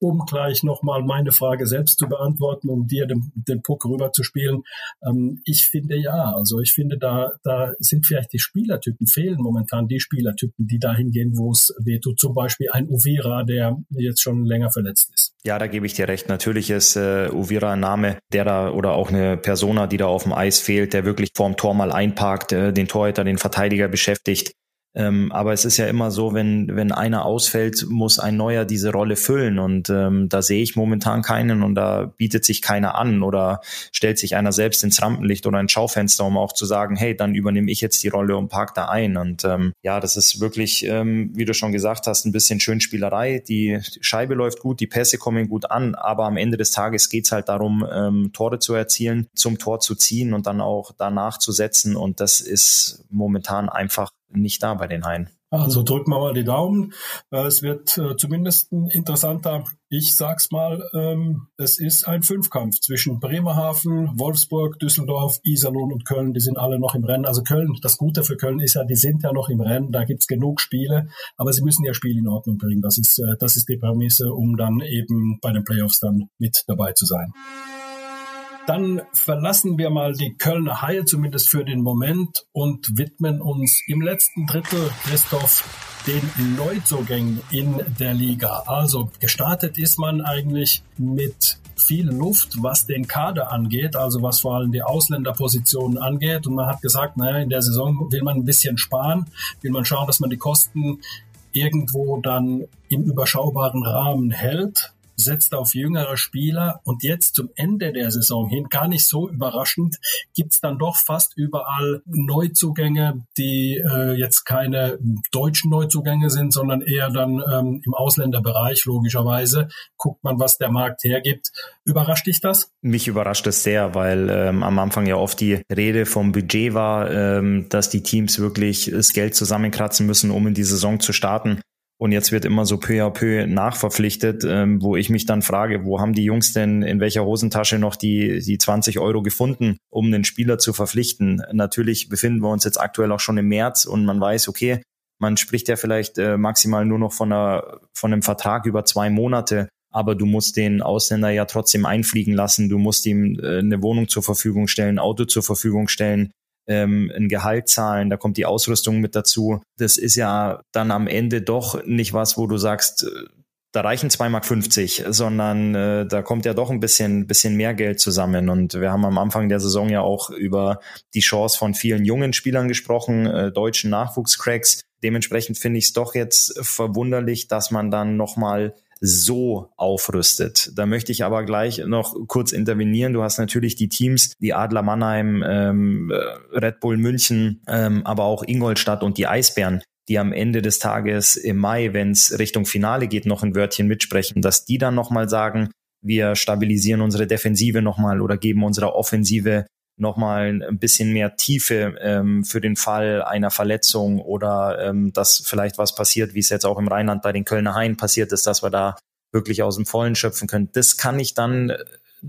Um gleich nochmal meine Frage selbst zu beantworten, um dir den, den Puck rüber zu spielen. Ähm, ich finde ja, also ich finde, da, da sind vielleicht die Spielertypen, fehlen momentan die Spielertypen, die dahin gehen, wo es wehtut. Zum Beispiel ein Uvira, der jetzt schon länger verletzt ist. Ja, da gebe ich dir recht. Natürlich ist äh, Uvira ein Name, der da oder auch eine Persona, die da auf dem Eis fehlt, der wirklich vorm Tor mal einparkt, äh, den Torhüter, den Verteidiger beschäftigt. Ähm, aber es ist ja immer so, wenn, wenn einer ausfällt, muss ein neuer diese Rolle füllen. Und ähm, da sehe ich momentan keinen und da bietet sich keiner an oder stellt sich einer selbst ins Rampenlicht oder ins Schaufenster, um auch zu sagen, hey, dann übernehme ich jetzt die Rolle und park da ein. Und ähm, ja, das ist wirklich, ähm, wie du schon gesagt hast, ein bisschen Schönspielerei. Die Scheibe läuft gut, die Pässe kommen gut an, aber am Ende des Tages geht's halt darum, ähm, Tore zu erzielen, zum Tor zu ziehen und dann auch danach zu setzen. Und das ist momentan einfach nicht da bei den Haien. Also drücken wir mal die Daumen. Äh, es wird äh, zumindest interessanter, ich sag's mal, ähm, es ist ein Fünfkampf zwischen Bremerhaven, Wolfsburg, Düsseldorf, Iserlohn und Köln. Die sind alle noch im Rennen. Also Köln, das Gute für Köln ist ja, die sind ja noch im Rennen. Da gibt's genug Spiele, aber sie müssen ja Spiel in Ordnung bringen. Das ist, äh, das ist die Prämisse, um dann eben bei den Playoffs dann mit dabei zu sein. Dann verlassen wir mal die Kölner Haie zumindest für den Moment und widmen uns im letzten Drittel, Christoph, den Neuzugängen in der Liga. Also gestartet ist man eigentlich mit viel Luft, was den Kader angeht, also was vor allem die Ausländerpositionen angeht. Und man hat gesagt, naja, in der Saison will man ein bisschen sparen, will man schauen, dass man die Kosten irgendwo dann im überschaubaren Rahmen hält setzt auf jüngere Spieler und jetzt zum Ende der Saison hin, gar nicht so überraschend, gibt's dann doch fast überall Neuzugänge, die äh, jetzt keine deutschen Neuzugänge sind, sondern eher dann ähm, im Ausländerbereich logischerweise. Guckt man, was der Markt hergibt. Überrascht dich das? Mich überrascht es sehr, weil ähm, am Anfang ja oft die Rede vom Budget war, ähm, dass die Teams wirklich das Geld zusammenkratzen müssen, um in die Saison zu starten. Und jetzt wird immer so peu à peu nachverpflichtet, ähm, wo ich mich dann frage, wo haben die Jungs denn in welcher Hosentasche noch die, die 20 Euro gefunden, um einen Spieler zu verpflichten? Natürlich befinden wir uns jetzt aktuell auch schon im März und man weiß, okay, man spricht ja vielleicht äh, maximal nur noch von, einer, von einem Vertrag über zwei Monate, aber du musst den Ausländer ja trotzdem einfliegen lassen, du musst ihm äh, eine Wohnung zur Verfügung stellen, Auto zur Verfügung stellen, ähm, ein Gehalt zahlen, da kommt die Ausrüstung mit dazu. Das ist ja dann am Ende doch nicht was, wo du sagst, äh, da reichen 2,50 Mark, 50, sondern äh, da kommt ja doch ein bisschen, bisschen mehr Geld zusammen. Und wir haben am Anfang der Saison ja auch über die Chance von vielen jungen Spielern gesprochen, äh, deutschen Nachwuchscracks. Dementsprechend finde ich es doch jetzt verwunderlich, dass man dann nochmal so aufrüstet. Da möchte ich aber gleich noch kurz intervenieren. Du hast natürlich die Teams, die Adler Mannheim, ähm, äh, Red Bull München, ähm, aber auch Ingolstadt und die Eisbären, die am Ende des Tages im Mai, wenn es Richtung Finale geht, noch ein Wörtchen mitsprechen, dass die dann nochmal sagen, wir stabilisieren unsere Defensive nochmal oder geben unserer Offensive nochmal ein bisschen mehr Tiefe ähm, für den Fall einer Verletzung oder ähm, dass vielleicht was passiert, wie es jetzt auch im Rheinland bei den Kölner Haien passiert ist, dass wir da wirklich aus dem Vollen schöpfen können. Das kann ich dann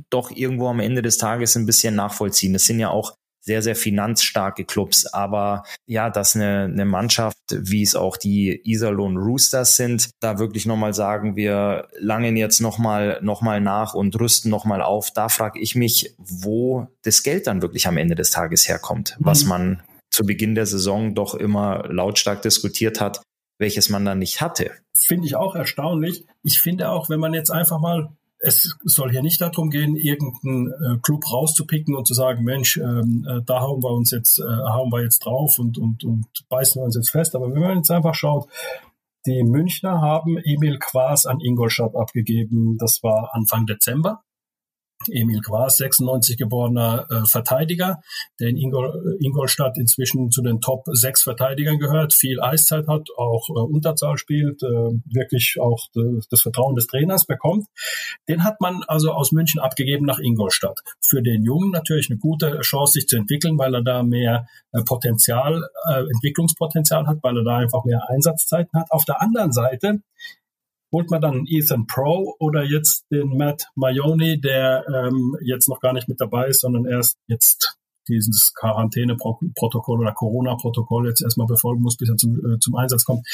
doch irgendwo am Ende des Tages ein bisschen nachvollziehen. Es sind ja auch sehr, sehr finanzstarke Clubs. Aber ja, dass eine, eine Mannschaft, wie es auch die Iserlohn Roosters sind, da wirklich nochmal sagen, wir langen jetzt nochmal noch mal nach und rüsten nochmal auf. Da frage ich mich, wo das Geld dann wirklich am Ende des Tages herkommt, mhm. was man zu Beginn der Saison doch immer lautstark diskutiert hat, welches man dann nicht hatte. Finde ich auch erstaunlich. Ich finde auch, wenn man jetzt einfach mal es soll hier nicht darum gehen, irgendeinen äh, Club rauszupicken und zu sagen, Mensch, ähm, äh, da hauen wir uns jetzt, äh, hauen wir jetzt drauf und, und, und beißen wir uns jetzt fest. Aber wenn man jetzt einfach schaut, die Münchner haben Emil Quas an Ingolstadt abgegeben. Das war Anfang Dezember. Emil Quas, 96 geborener äh, Verteidiger, der in Ingol, Ingolstadt inzwischen zu den Top 6 Verteidigern gehört, viel Eiszeit hat, auch äh, Unterzahl spielt, äh, wirklich auch de, das Vertrauen des Trainers bekommt. Den hat man also aus München abgegeben nach Ingolstadt. Für den Jungen natürlich eine gute Chance, sich zu entwickeln, weil er da mehr äh, Potenzial, äh, Entwicklungspotenzial hat, weil er da einfach mehr Einsatzzeiten hat. Auf der anderen Seite holt man dann Ethan Pro oder jetzt den Matt Maioni, der ähm, jetzt noch gar nicht mit dabei ist, sondern erst jetzt dieses Quarantäne-Protokoll oder Corona-Protokoll jetzt erstmal befolgen muss, bis er zum, äh, zum Einsatz kommt.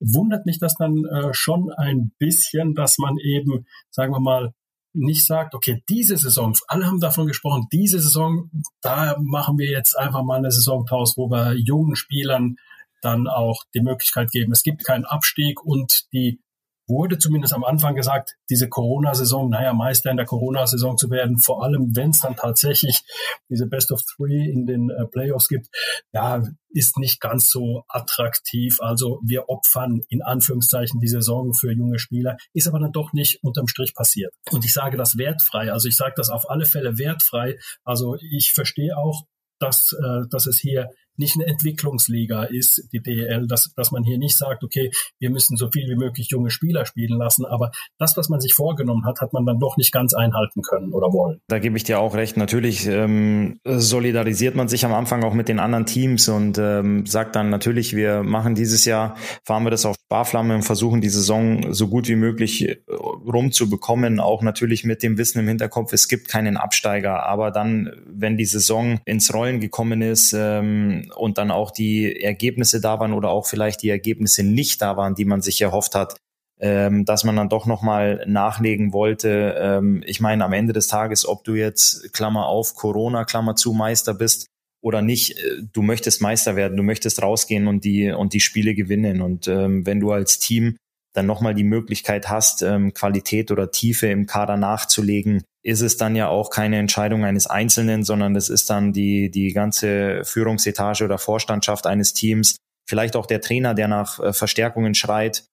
Wundert mich das dann äh, schon ein bisschen, dass man eben, sagen wir mal, nicht sagt, okay, diese Saison, alle haben davon gesprochen, diese Saison, da machen wir jetzt einfach mal eine Saison draus, wo wir jungen Spielern dann auch die Möglichkeit geben. Es gibt keinen Abstieg und die wurde zumindest am Anfang gesagt, diese Corona-Saison, naja, Meister in der Corona-Saison zu werden, vor allem wenn es dann tatsächlich diese Best of Three in den äh, Playoffs gibt, ja, ist nicht ganz so attraktiv. Also wir opfern in Anführungszeichen die Saison für junge Spieler, ist aber dann doch nicht unterm Strich passiert. Und ich sage das wertfrei, also ich sage das auf alle Fälle wertfrei. Also ich verstehe auch, dass, äh, dass es hier nicht eine Entwicklungsliga ist, die DEL, dass, dass man hier nicht sagt, okay, wir müssen so viel wie möglich junge Spieler spielen lassen, aber das, was man sich vorgenommen hat, hat man dann doch nicht ganz einhalten können oder wollen. Da gebe ich dir auch recht. Natürlich ähm, solidarisiert man sich am Anfang auch mit den anderen Teams und ähm, sagt dann natürlich, wir machen dieses Jahr, fahren wir das auf Sparflamme und versuchen die Saison so gut wie möglich äh, rumzubekommen, auch natürlich mit dem Wissen im Hinterkopf, es gibt keinen Absteiger, aber dann, wenn die Saison ins Rollen gekommen ist, ähm, und dann auch die Ergebnisse da waren oder auch vielleicht die Ergebnisse nicht da waren, die man sich erhofft hat, ähm, dass man dann doch nochmal nachlegen wollte. Ähm, ich meine, am Ende des Tages, ob du jetzt, Klammer auf, Corona, Klammer zu, Meister bist oder nicht, äh, du möchtest Meister werden, du möchtest rausgehen und die, und die Spiele gewinnen. Und ähm, wenn du als Team dann nochmal die Möglichkeit hast, ähm, Qualität oder Tiefe im Kader nachzulegen, ist es dann ja auch keine Entscheidung eines Einzelnen, sondern es ist dann die, die ganze Führungsetage oder Vorstandschaft eines Teams, vielleicht auch der Trainer, der nach äh, Verstärkungen schreit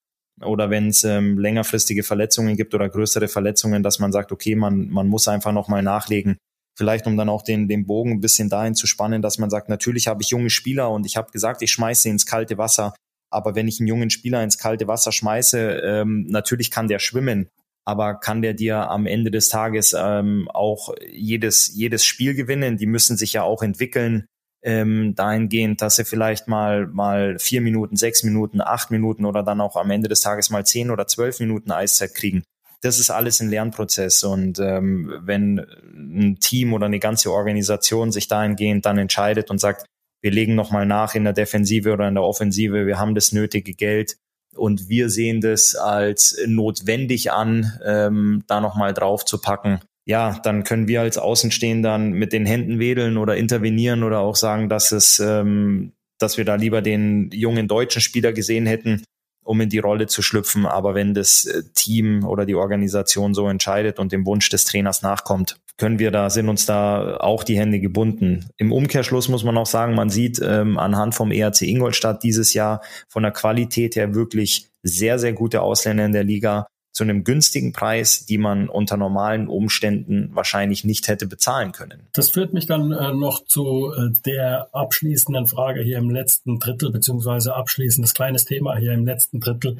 oder wenn es ähm, längerfristige Verletzungen gibt oder größere Verletzungen, dass man sagt, okay, man, man muss einfach nochmal nachlegen. Vielleicht um dann auch den, den Bogen ein bisschen dahin zu spannen, dass man sagt, natürlich habe ich junge Spieler und ich habe gesagt, ich schmeiße ins kalte Wasser. Aber wenn ich einen jungen Spieler ins kalte Wasser schmeiße, ähm, natürlich kann der schwimmen aber kann der dir am Ende des Tages ähm, auch jedes, jedes Spiel gewinnen? Die müssen sich ja auch entwickeln, ähm, dahingehend, dass sie vielleicht mal, mal vier Minuten, sechs Minuten, acht Minuten oder dann auch am Ende des Tages mal zehn oder zwölf Minuten Eiszeit kriegen. Das ist alles ein Lernprozess und ähm, wenn ein Team oder eine ganze Organisation sich dahingehend dann entscheidet und sagt, wir legen nochmal nach in der Defensive oder in der Offensive, wir haben das nötige Geld, und wir sehen das als notwendig an, ähm, da nochmal drauf zu packen. Ja, dann können wir als Außenstehender mit den Händen wedeln oder intervenieren oder auch sagen, dass es, ähm, dass wir da lieber den jungen deutschen Spieler gesehen hätten, um in die Rolle zu schlüpfen. Aber wenn das äh, Team oder die Organisation so entscheidet und dem Wunsch des Trainers nachkommt, können wir da, sind uns da auch die Hände gebunden. Im Umkehrschluss muss man auch sagen, man sieht ähm, anhand vom ERC Ingolstadt dieses Jahr von der Qualität her wirklich sehr, sehr gute Ausländer in der Liga zu einem günstigen Preis, die man unter normalen Umständen wahrscheinlich nicht hätte bezahlen können. Das führt mich dann äh, noch zu äh, der abschließenden Frage hier im letzten Drittel, beziehungsweise abschließendes kleines Thema hier im letzten Drittel.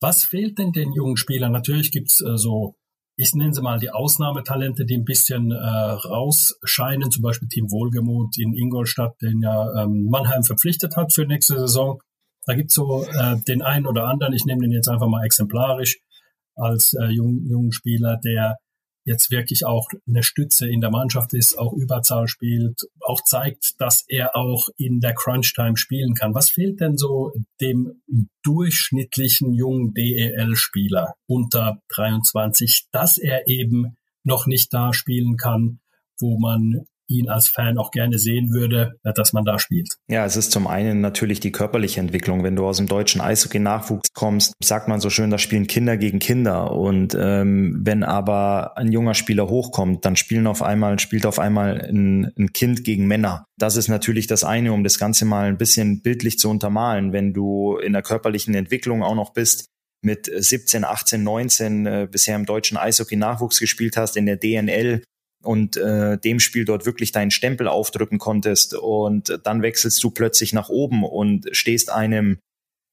Was fehlt denn den jungen Spielern? Natürlich gibt's äh, so ich nenne sie mal die Ausnahmetalente, die ein bisschen äh, rausscheinen, zum Beispiel Team Wohlgemut in Ingolstadt, den ja ähm, Mannheim verpflichtet hat für nächste Saison. Da gibt's so äh, den einen oder anderen, ich nehme den jetzt einfach mal exemplarisch als äh, jungen, jungen Spieler, der jetzt wirklich auch eine Stütze in der Mannschaft ist, auch Überzahl spielt, auch zeigt, dass er auch in der Crunch-Time spielen kann. Was fehlt denn so dem durchschnittlichen jungen DEL-Spieler unter 23, dass er eben noch nicht da spielen kann, wo man ihn als Fan auch gerne sehen würde, äh, dass man da spielt. Ja, es ist zum einen natürlich die körperliche Entwicklung. Wenn du aus dem deutschen Eishockey-Nachwuchs kommst, sagt man so schön, da spielen Kinder gegen Kinder. Und ähm, wenn aber ein junger Spieler hochkommt, dann spielen auf einmal, spielt auf einmal ein, ein Kind gegen Männer. Das ist natürlich das eine, um das Ganze mal ein bisschen bildlich zu untermalen. Wenn du in der körperlichen Entwicklung auch noch bist, mit 17, 18, 19 äh, bisher im deutschen Eishockey-Nachwuchs gespielt hast, in der DNL und äh, dem Spiel dort wirklich deinen Stempel aufdrücken konntest und dann wechselst du plötzlich nach oben und stehst einem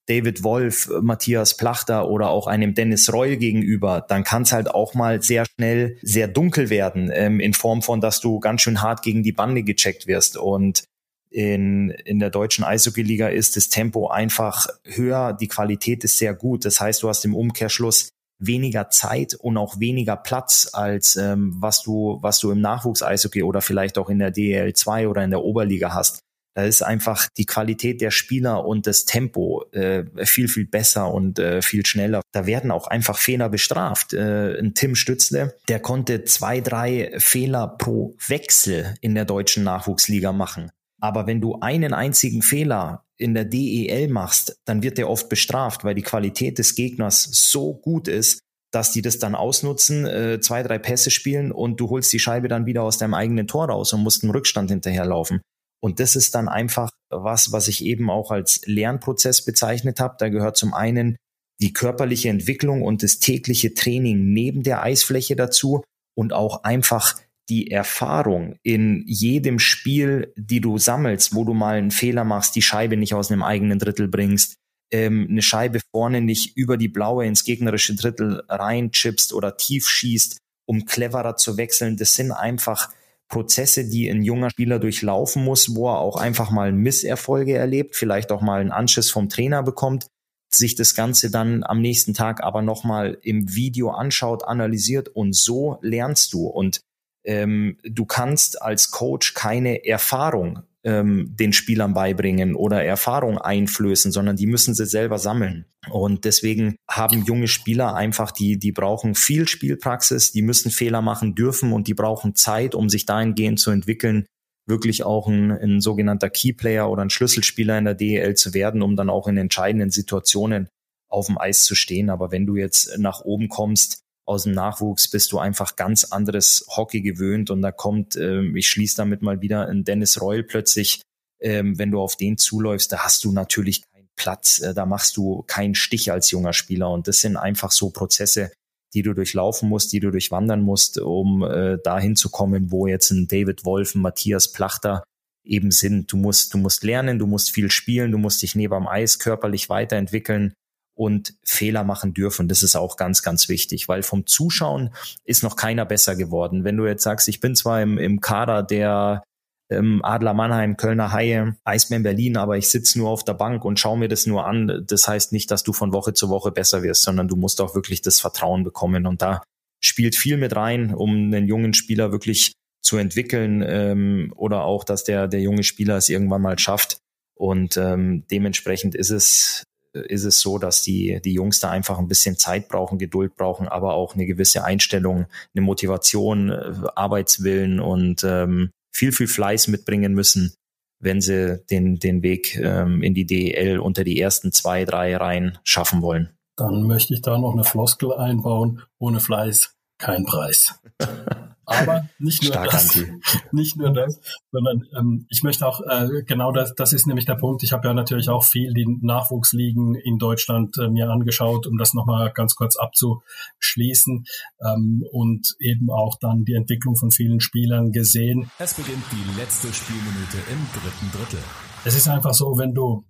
David Wolf, Matthias Plachter oder auch einem Dennis Reul gegenüber, dann kann es halt auch mal sehr schnell sehr dunkel werden, ähm, in Form von, dass du ganz schön hart gegen die Bande gecheckt wirst. Und in, in der deutschen Eishockey-Liga ist das Tempo einfach höher, die Qualität ist sehr gut. Das heißt, du hast im Umkehrschluss weniger Zeit und auch weniger Platz als ähm, was du was du im Nachwuchs-Eishockey oder vielleicht auch in der DL 2 oder in der Oberliga hast. Da ist einfach die Qualität der Spieler und das Tempo äh, viel, viel besser und äh, viel schneller. Da werden auch einfach Fehler bestraft. Äh, ein Tim Stützle, der konnte zwei, drei Fehler pro Wechsel in der deutschen Nachwuchsliga machen. Aber wenn du einen einzigen Fehler in der DEL machst, dann wird der oft bestraft, weil die Qualität des Gegners so gut ist, dass die das dann ausnutzen, äh, zwei, drei Pässe spielen und du holst die Scheibe dann wieder aus deinem eigenen Tor raus und musst einen Rückstand hinterherlaufen. Und das ist dann einfach was, was ich eben auch als Lernprozess bezeichnet habe. Da gehört zum einen die körperliche Entwicklung und das tägliche Training neben der Eisfläche dazu und auch einfach die Erfahrung in jedem Spiel, die du sammelst, wo du mal einen Fehler machst, die Scheibe nicht aus einem eigenen Drittel bringst, ähm, eine Scheibe vorne nicht über die blaue ins gegnerische Drittel reinchippst oder tief schießt, um cleverer zu wechseln. Das sind einfach Prozesse, die ein junger Spieler durchlaufen muss, wo er auch einfach mal Misserfolge erlebt, vielleicht auch mal einen Anschiss vom Trainer bekommt, sich das Ganze dann am nächsten Tag aber nochmal im Video anschaut, analysiert und so lernst du. Und ähm, du kannst als Coach keine Erfahrung ähm, den Spielern beibringen oder Erfahrung einflößen, sondern die müssen sie selber sammeln. Und deswegen haben junge Spieler einfach, die, die brauchen viel Spielpraxis, die müssen Fehler machen dürfen und die brauchen Zeit, um sich dahingehend zu entwickeln, wirklich auch ein, ein sogenannter Keyplayer oder ein Schlüsselspieler in der DEL zu werden, um dann auch in entscheidenden Situationen auf dem Eis zu stehen. Aber wenn du jetzt nach oben kommst, aus dem Nachwuchs bist du einfach ganz anderes Hockey gewöhnt und da kommt, ähm, ich schließe damit mal wieder ein Dennis Reul plötzlich, ähm, wenn du auf den zuläufst, da hast du natürlich keinen Platz, äh, da machst du keinen Stich als junger Spieler und das sind einfach so Prozesse, die du durchlaufen musst, die du durchwandern musst, um äh, dahin zu kommen, wo jetzt ein David Wolf, ein Matthias Plachter eben sind. Du musst, du musst lernen, du musst viel spielen, du musst dich neben am Eis körperlich weiterentwickeln und Fehler machen dürfen. Das ist auch ganz, ganz wichtig, weil vom Zuschauen ist noch keiner besser geworden. Wenn du jetzt sagst, ich bin zwar im, im Kader der ähm, Adler Mannheim, Kölner Haie, Eisbären Berlin, aber ich sitze nur auf der Bank und schaue mir das nur an. Das heißt nicht, dass du von Woche zu Woche besser wirst, sondern du musst auch wirklich das Vertrauen bekommen. Und da spielt viel mit rein, um einen jungen Spieler wirklich zu entwickeln ähm, oder auch, dass der, der junge Spieler es irgendwann mal schafft. Und ähm, dementsprechend ist es ist es so, dass die, die Jungs da einfach ein bisschen Zeit brauchen, Geduld brauchen, aber auch eine gewisse Einstellung, eine Motivation, äh, Arbeitswillen und ähm, viel, viel Fleiß mitbringen müssen, wenn sie den, den Weg ähm, in die DEL unter die ersten zwei, drei Reihen schaffen wollen. Dann möchte ich da noch eine Floskel einbauen. Ohne Fleiß kein Preis. (laughs) Aber (laughs) nicht nur das, (laughs) nicht nur das, sondern ähm, ich möchte auch äh, genau das, das ist nämlich der Punkt. Ich habe ja natürlich auch viel die Nachwuchsligen in Deutschland äh, mir angeschaut, um das nochmal ganz kurz abzuschließen ähm, und eben auch dann die Entwicklung von vielen Spielern gesehen. Es beginnt die letzte Spielminute im dritten Drittel. Es ist einfach so, wenn du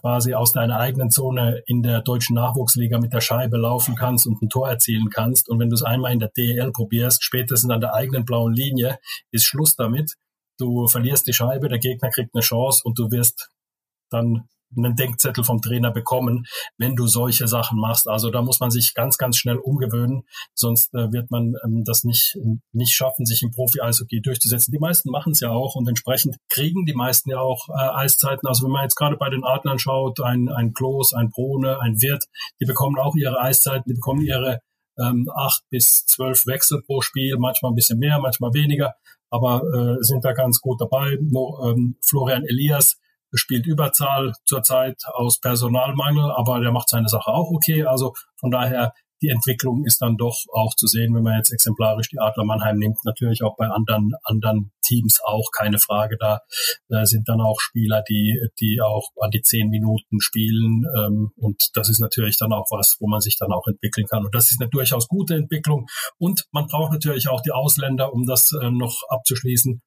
quasi aus deiner eigenen Zone in der deutschen Nachwuchsliga mit der Scheibe laufen kannst und ein Tor erzielen kannst. Und wenn du es einmal in der DEL probierst, spätestens an der eigenen blauen Linie, ist Schluss damit. Du verlierst die Scheibe, der Gegner kriegt eine Chance und du wirst dann einen Denkzettel vom Trainer bekommen, wenn du solche Sachen machst. Also da muss man sich ganz, ganz schnell umgewöhnen, sonst äh, wird man ähm, das nicht, nicht schaffen, sich im Profi-Eishockey durchzusetzen. Die meisten machen es ja auch und entsprechend kriegen die meisten ja auch äh, Eiszeiten. Also wenn man jetzt gerade bei den Adlern schaut, ein, ein Klos, ein Brone, ein Wirt, die bekommen auch ihre Eiszeiten, die bekommen ihre ähm, acht bis zwölf Wechsel pro Spiel, manchmal ein bisschen mehr, manchmal weniger, aber äh, sind da ganz gut dabei. No, ähm, Florian Elias, spielt Überzahl zurzeit aus Personalmangel, aber der macht seine Sache auch okay. Also von daher die Entwicklung ist dann doch auch zu sehen, wenn man jetzt exemplarisch die Adler Mannheim nimmt, natürlich auch bei anderen, anderen Teams auch, keine Frage. Da äh, sind dann auch Spieler, die, die auch an die zehn Minuten spielen. Ähm, und das ist natürlich dann auch was, wo man sich dann auch entwickeln kann. Und das ist eine durchaus gute Entwicklung. Und man braucht natürlich auch die Ausländer, um das äh, noch abzuschließen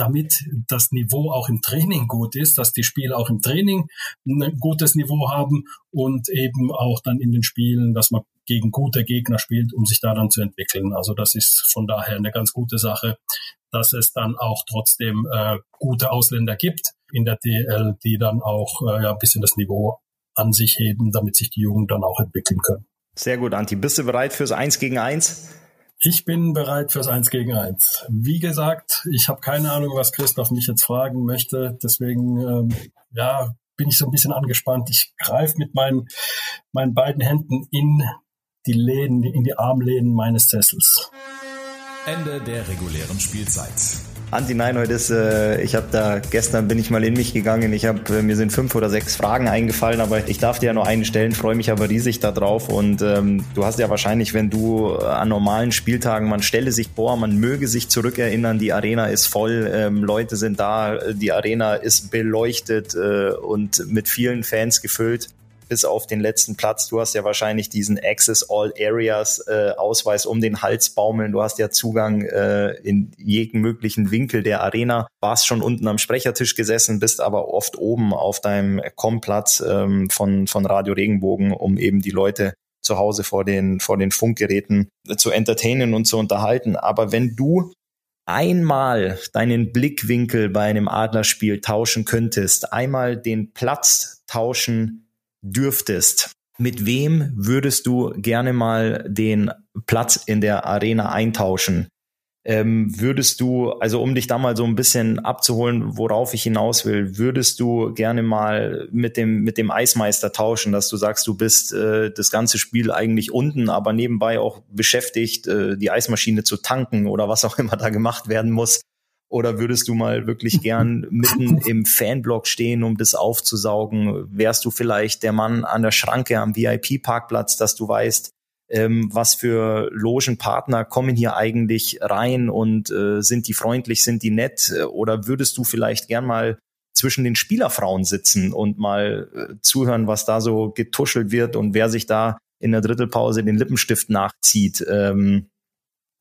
damit das Niveau auch im Training gut ist, dass die Spieler auch im Training ein gutes Niveau haben und eben auch dann in den Spielen, dass man gegen gute Gegner spielt, um sich da dann zu entwickeln. Also das ist von daher eine ganz gute Sache, dass es dann auch trotzdem äh, gute Ausländer gibt in der DL, die dann auch äh, ja, ein bisschen das Niveau an sich heben, damit sich die Jungen dann auch entwickeln können. Sehr gut, Anti. Bist du bereit fürs Eins gegen Eins? Ich bin bereit fürs Eins gegen Eins. Wie gesagt, ich habe keine Ahnung, was Christoph mich jetzt fragen möchte. Deswegen, ähm, ja, bin ich so ein bisschen angespannt. Ich greife mit meinen, meinen beiden Händen in die Lehnen, in die Armlehnen meines Sessels. Ende der regulären Spielzeit. Anti, nein, heute ist, äh, ich habe da, gestern bin ich mal in mich gegangen, ich habe, äh, mir sind fünf oder sechs Fragen eingefallen, aber ich darf dir ja nur eine stellen, freue mich aber riesig darauf und ähm, du hast ja wahrscheinlich, wenn du äh, an normalen Spieltagen, man stelle sich vor, man möge sich zurückerinnern, die Arena ist voll, ähm, Leute sind da, die Arena ist beleuchtet äh, und mit vielen Fans gefüllt bis auf den letzten Platz. Du hast ja wahrscheinlich diesen Access All Areas äh, Ausweis um den Hals baumeln. Du hast ja Zugang äh, in jeden möglichen Winkel der Arena. Warst schon unten am Sprechertisch gesessen, bist aber oft oben auf deinem Komplatz ähm, von, von Radio Regenbogen, um eben die Leute zu Hause vor den, vor den Funkgeräten zu entertainen und zu unterhalten. Aber wenn du einmal deinen Blickwinkel bei einem Adlerspiel tauschen könntest, einmal den Platz tauschen dürftest, mit wem würdest du gerne mal den Platz in der Arena eintauschen? Ähm, würdest du, also um dich da mal so ein bisschen abzuholen, worauf ich hinaus will, würdest du gerne mal mit dem, mit dem Eismeister tauschen, dass du sagst, du bist äh, das ganze Spiel eigentlich unten, aber nebenbei auch beschäftigt, äh, die Eismaschine zu tanken oder was auch immer da gemacht werden muss? Oder würdest du mal wirklich gern (laughs) mitten im Fanblock stehen, um das aufzusaugen? Wärst du vielleicht der Mann an der Schranke am VIP-Parkplatz, dass du weißt, ähm, was für Logenpartner kommen hier eigentlich rein und äh, sind die freundlich, sind die nett? Oder würdest du vielleicht gern mal zwischen den Spielerfrauen sitzen und mal äh, zuhören, was da so getuschelt wird und wer sich da in der Drittelpause den Lippenstift nachzieht? Ähm,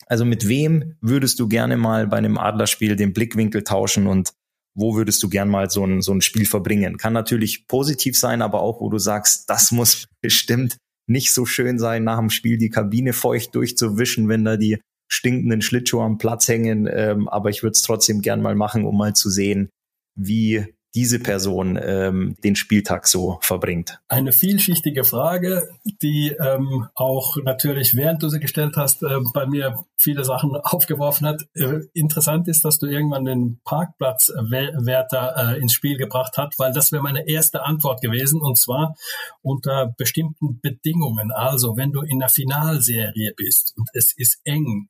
also mit wem würdest du gerne mal bei einem Adlerspiel den Blickwinkel tauschen und wo würdest du gern mal so ein, so ein Spiel verbringen? Kann natürlich positiv sein, aber auch, wo du sagst, das muss (laughs) bestimmt nicht so schön sein, nach dem Spiel die Kabine feucht durchzuwischen, wenn da die stinkenden Schlittschuhe am Platz hängen. Ähm, aber ich würde es trotzdem gern mal machen, um mal zu sehen, wie diese Person ähm, den Spieltag so verbringt? Eine vielschichtige Frage, die ähm, auch natürlich, während du sie gestellt hast, äh, bei mir viele Sachen (laughs) aufgeworfen hat. Äh, interessant ist, dass du irgendwann den Parkplatzwärter äh, ins Spiel gebracht hast, weil das wäre meine erste Antwort gewesen und zwar unter bestimmten Bedingungen. Also wenn du in der Finalserie bist und es ist eng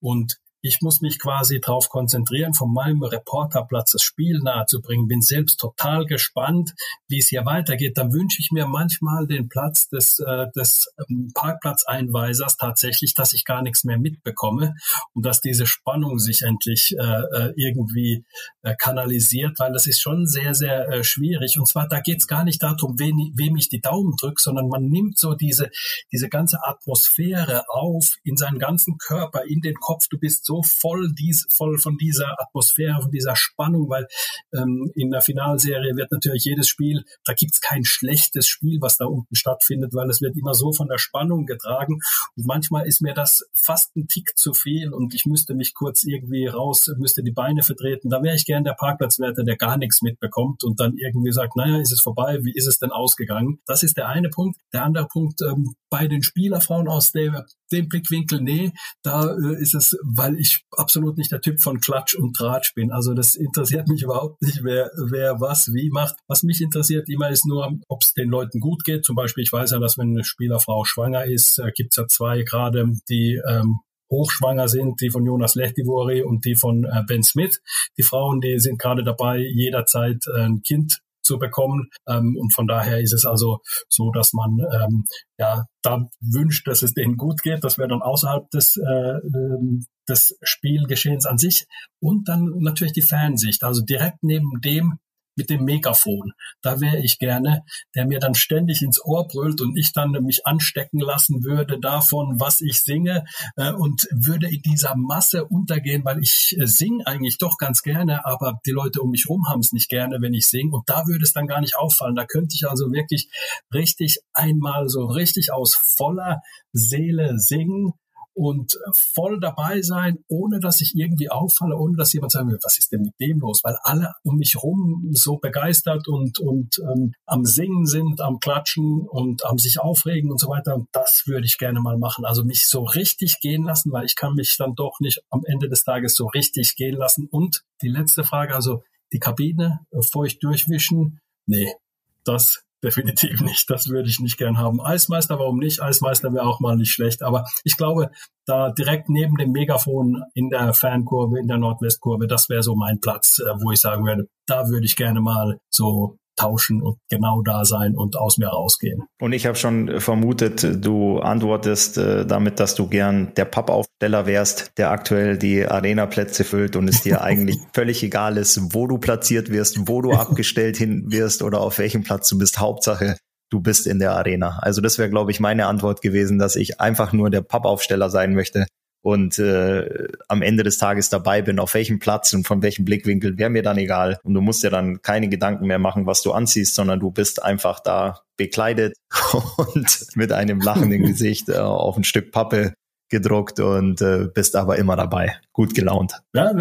und ich muss mich quasi darauf konzentrieren, von meinem Reporterplatz das Spiel nahezubringen. Bin selbst total gespannt, wie es hier weitergeht. Dann wünsche ich mir manchmal den Platz des, äh, des ähm, Parkplatzeinweisers tatsächlich, dass ich gar nichts mehr mitbekomme und dass diese Spannung sich endlich äh, äh irgendwie äh, kanalisiert, weil das ist schon sehr, sehr äh, schwierig. Und zwar, da geht es gar nicht darum, wem ich die Daumen drücke, sondern man nimmt so diese, diese ganze Atmosphäre auf in seinen ganzen Körper, in den Kopf. Du bist so voll, dies, voll von dieser Atmosphäre, von dieser Spannung, weil ähm, in der Finalserie wird natürlich jedes Spiel, da gibt's kein schlechtes Spiel, was da unten stattfindet, weil es wird immer so von der Spannung getragen. Und manchmal ist mir das fast ein Tick zu viel und ich müsste mich kurz irgendwie raus, müsste die Beine vertreten. Da wäre ich gern der Parkplatzwärter, der gar nichts mitbekommt und dann irgendwie sagt, naja, ist es vorbei, wie ist es denn ausgegangen? Das ist der eine Punkt. Der andere Punkt, ähm, bei den Spielerfrauen aus dem, dem Blickwinkel, nee, da äh, ist es, weil ich absolut nicht der Typ von Klatsch und Tratsch bin. Also das interessiert mich überhaupt nicht, wer, wer was wie macht. Was mich interessiert immer ist nur, ob es den Leuten gut geht. Zum Beispiel, ich weiß ja, dass wenn eine Spielerfrau schwanger ist, äh, gibt es ja zwei gerade, die ähm, hochschwanger sind, die von Jonas Lehtivori und die von äh, Ben Smith. Die Frauen, die sind gerade dabei, jederzeit äh, ein Kind zu bekommen. Ähm, und von daher ist es also so, dass man ähm, ja da wünscht, dass es denen gut geht. Das wäre dann außerhalb des äh, ähm, des Spielgeschehens an sich und dann natürlich die Fansicht. Also direkt neben dem mit dem Megafon. Da wäre ich gerne, der mir dann ständig ins Ohr brüllt und ich dann mich anstecken lassen würde davon, was ich singe äh, und würde in dieser Masse untergehen, weil ich äh, singe eigentlich doch ganz gerne, aber die Leute um mich herum haben es nicht gerne, wenn ich singe und da würde es dann gar nicht auffallen. Da könnte ich also wirklich richtig einmal so richtig aus voller Seele singen und voll dabei sein, ohne dass ich irgendwie auffalle, ohne dass jemand sagen will, was ist denn mit dem los? Weil alle um mich rum so begeistert und, und ähm, am Singen sind, am Klatschen und am sich aufregen und so weiter. Und das würde ich gerne mal machen. Also mich so richtig gehen lassen, weil ich kann mich dann doch nicht am Ende des Tages so richtig gehen lassen. Und die letzte Frage, also die Kabine äh, feucht durchwischen. Nee, das definitiv nicht. Das würde ich nicht gern haben. Eismeister, warum nicht? Eismeister wäre auch mal nicht schlecht. Aber ich glaube, da direkt neben dem Megafon in der Fankurve, in der Nordwestkurve, das wäre so mein Platz, äh, wo ich sagen würde, da würde ich gerne mal so tauschen und genau da sein und aus mir rausgehen. Und ich habe schon vermutet, du antwortest äh, damit, dass du gern der Pappaufsteller wärst, der aktuell die Arena-Plätze füllt und es dir (laughs) eigentlich völlig egal ist, wo du platziert wirst, wo du abgestellt hin wirst oder auf welchem Platz du bist. Hauptsache, du bist in der Arena. Also das wäre, glaube ich, meine Antwort gewesen, dass ich einfach nur der Pappaufsteller sein möchte und äh, am Ende des Tages dabei bin, auf welchem Platz und von welchem Blickwinkel, wäre mir dann egal. Und du musst ja dann keine Gedanken mehr machen, was du anziehst, sondern du bist einfach da bekleidet (laughs) und mit einem lachenden (laughs) Gesicht äh, auf ein Stück Pappe gedruckt und äh, bist aber immer dabei, gut gelaunt. Ja,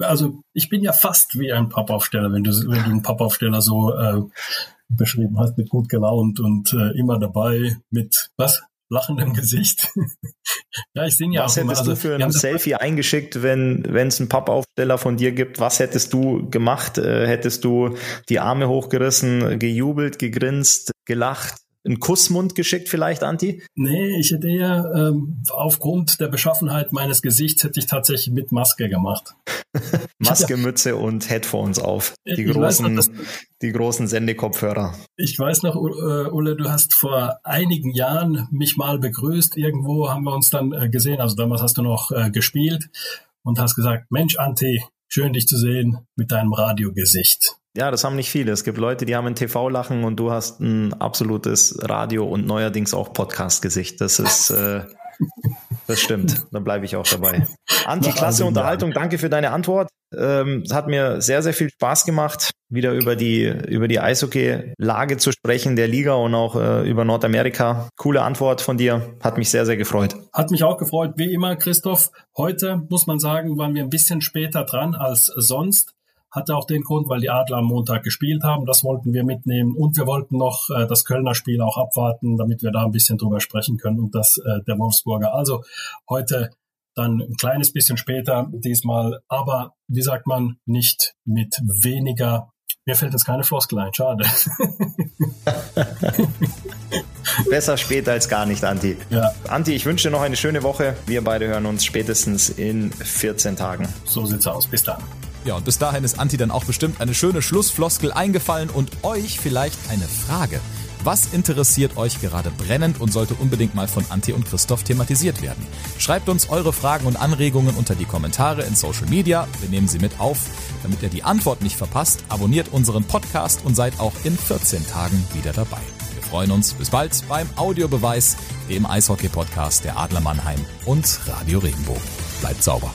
also ich bin ja fast wie ein Pappaufsteller, wenn du, wenn du einen Pappaufsteller so äh, beschrieben hast, mit gut gelaunt und äh, immer dabei mit was? Lachendem Gesicht. (laughs) ja, ich singe ja Was auch hättest immer. du also, für ein Selfie eingeschickt, wenn es einen Pappaufsteller von dir gibt? Was hättest du gemacht? Äh, hättest du die Arme hochgerissen, gejubelt, gegrinst, gelacht? Einen Kussmund geschickt vielleicht, Anti? Nee, ich hätte eher ähm, aufgrund der Beschaffenheit meines Gesichts hätte ich tatsächlich mit Maske gemacht. (laughs) Maske, Mütze und Headphones auf. Die großen, noch, die großen Sendekopfhörer. Ich weiß noch, äh, Ulle, du hast vor einigen Jahren mich mal begrüßt. Irgendwo haben wir uns dann äh, gesehen. Also damals hast du noch äh, gespielt und hast gesagt, Mensch, Anti, schön dich zu sehen mit deinem Radiogesicht. Ja, das haben nicht viele. Es gibt Leute, die haben ein TV-Lachen und du hast ein absolutes Radio- und neuerdings auch Podcast-Gesicht. Das ist, (laughs) äh, das stimmt. Da bleibe ich auch dabei. (laughs) Anti-Klasse Unterhaltung, danke für deine Antwort. Ähm, es hat mir sehr, sehr viel Spaß gemacht, wieder über die, über die Eishockey-Lage zu sprechen, der Liga und auch äh, über Nordamerika. Coole Antwort von dir. Hat mich sehr, sehr gefreut. Hat mich auch gefreut. Wie immer, Christoph. Heute, muss man sagen, waren wir ein bisschen später dran als sonst. Hatte auch den Grund, weil die Adler am Montag gespielt haben. Das wollten wir mitnehmen. Und wir wollten noch äh, das Kölner Spiel auch abwarten, damit wir da ein bisschen drüber sprechen können und das äh, der Wolfsburger. Also heute dann ein kleines bisschen später diesmal, aber wie sagt man, nicht mit weniger. Mir fällt jetzt keine Floskel ein, schade. (laughs) Besser später als gar nicht, Anti. Ja. Anti, ich wünsche dir noch eine schöne Woche. Wir beide hören uns spätestens in 14 Tagen. So sieht's aus. Bis dann. Ja, und bis dahin ist Anti dann auch bestimmt eine schöne Schlussfloskel eingefallen und euch vielleicht eine Frage. Was interessiert euch gerade brennend und sollte unbedingt mal von Anti und Christoph thematisiert werden? Schreibt uns eure Fragen und Anregungen unter die Kommentare in Social Media. Wir nehmen sie mit auf. Damit ihr die Antwort nicht verpasst, abonniert unseren Podcast und seid auch in 14 Tagen wieder dabei. Wir freuen uns. Bis bald beim Audiobeweis, dem Eishockey-Podcast der Adler Mannheim und Radio Regenbogen. Bleibt sauber.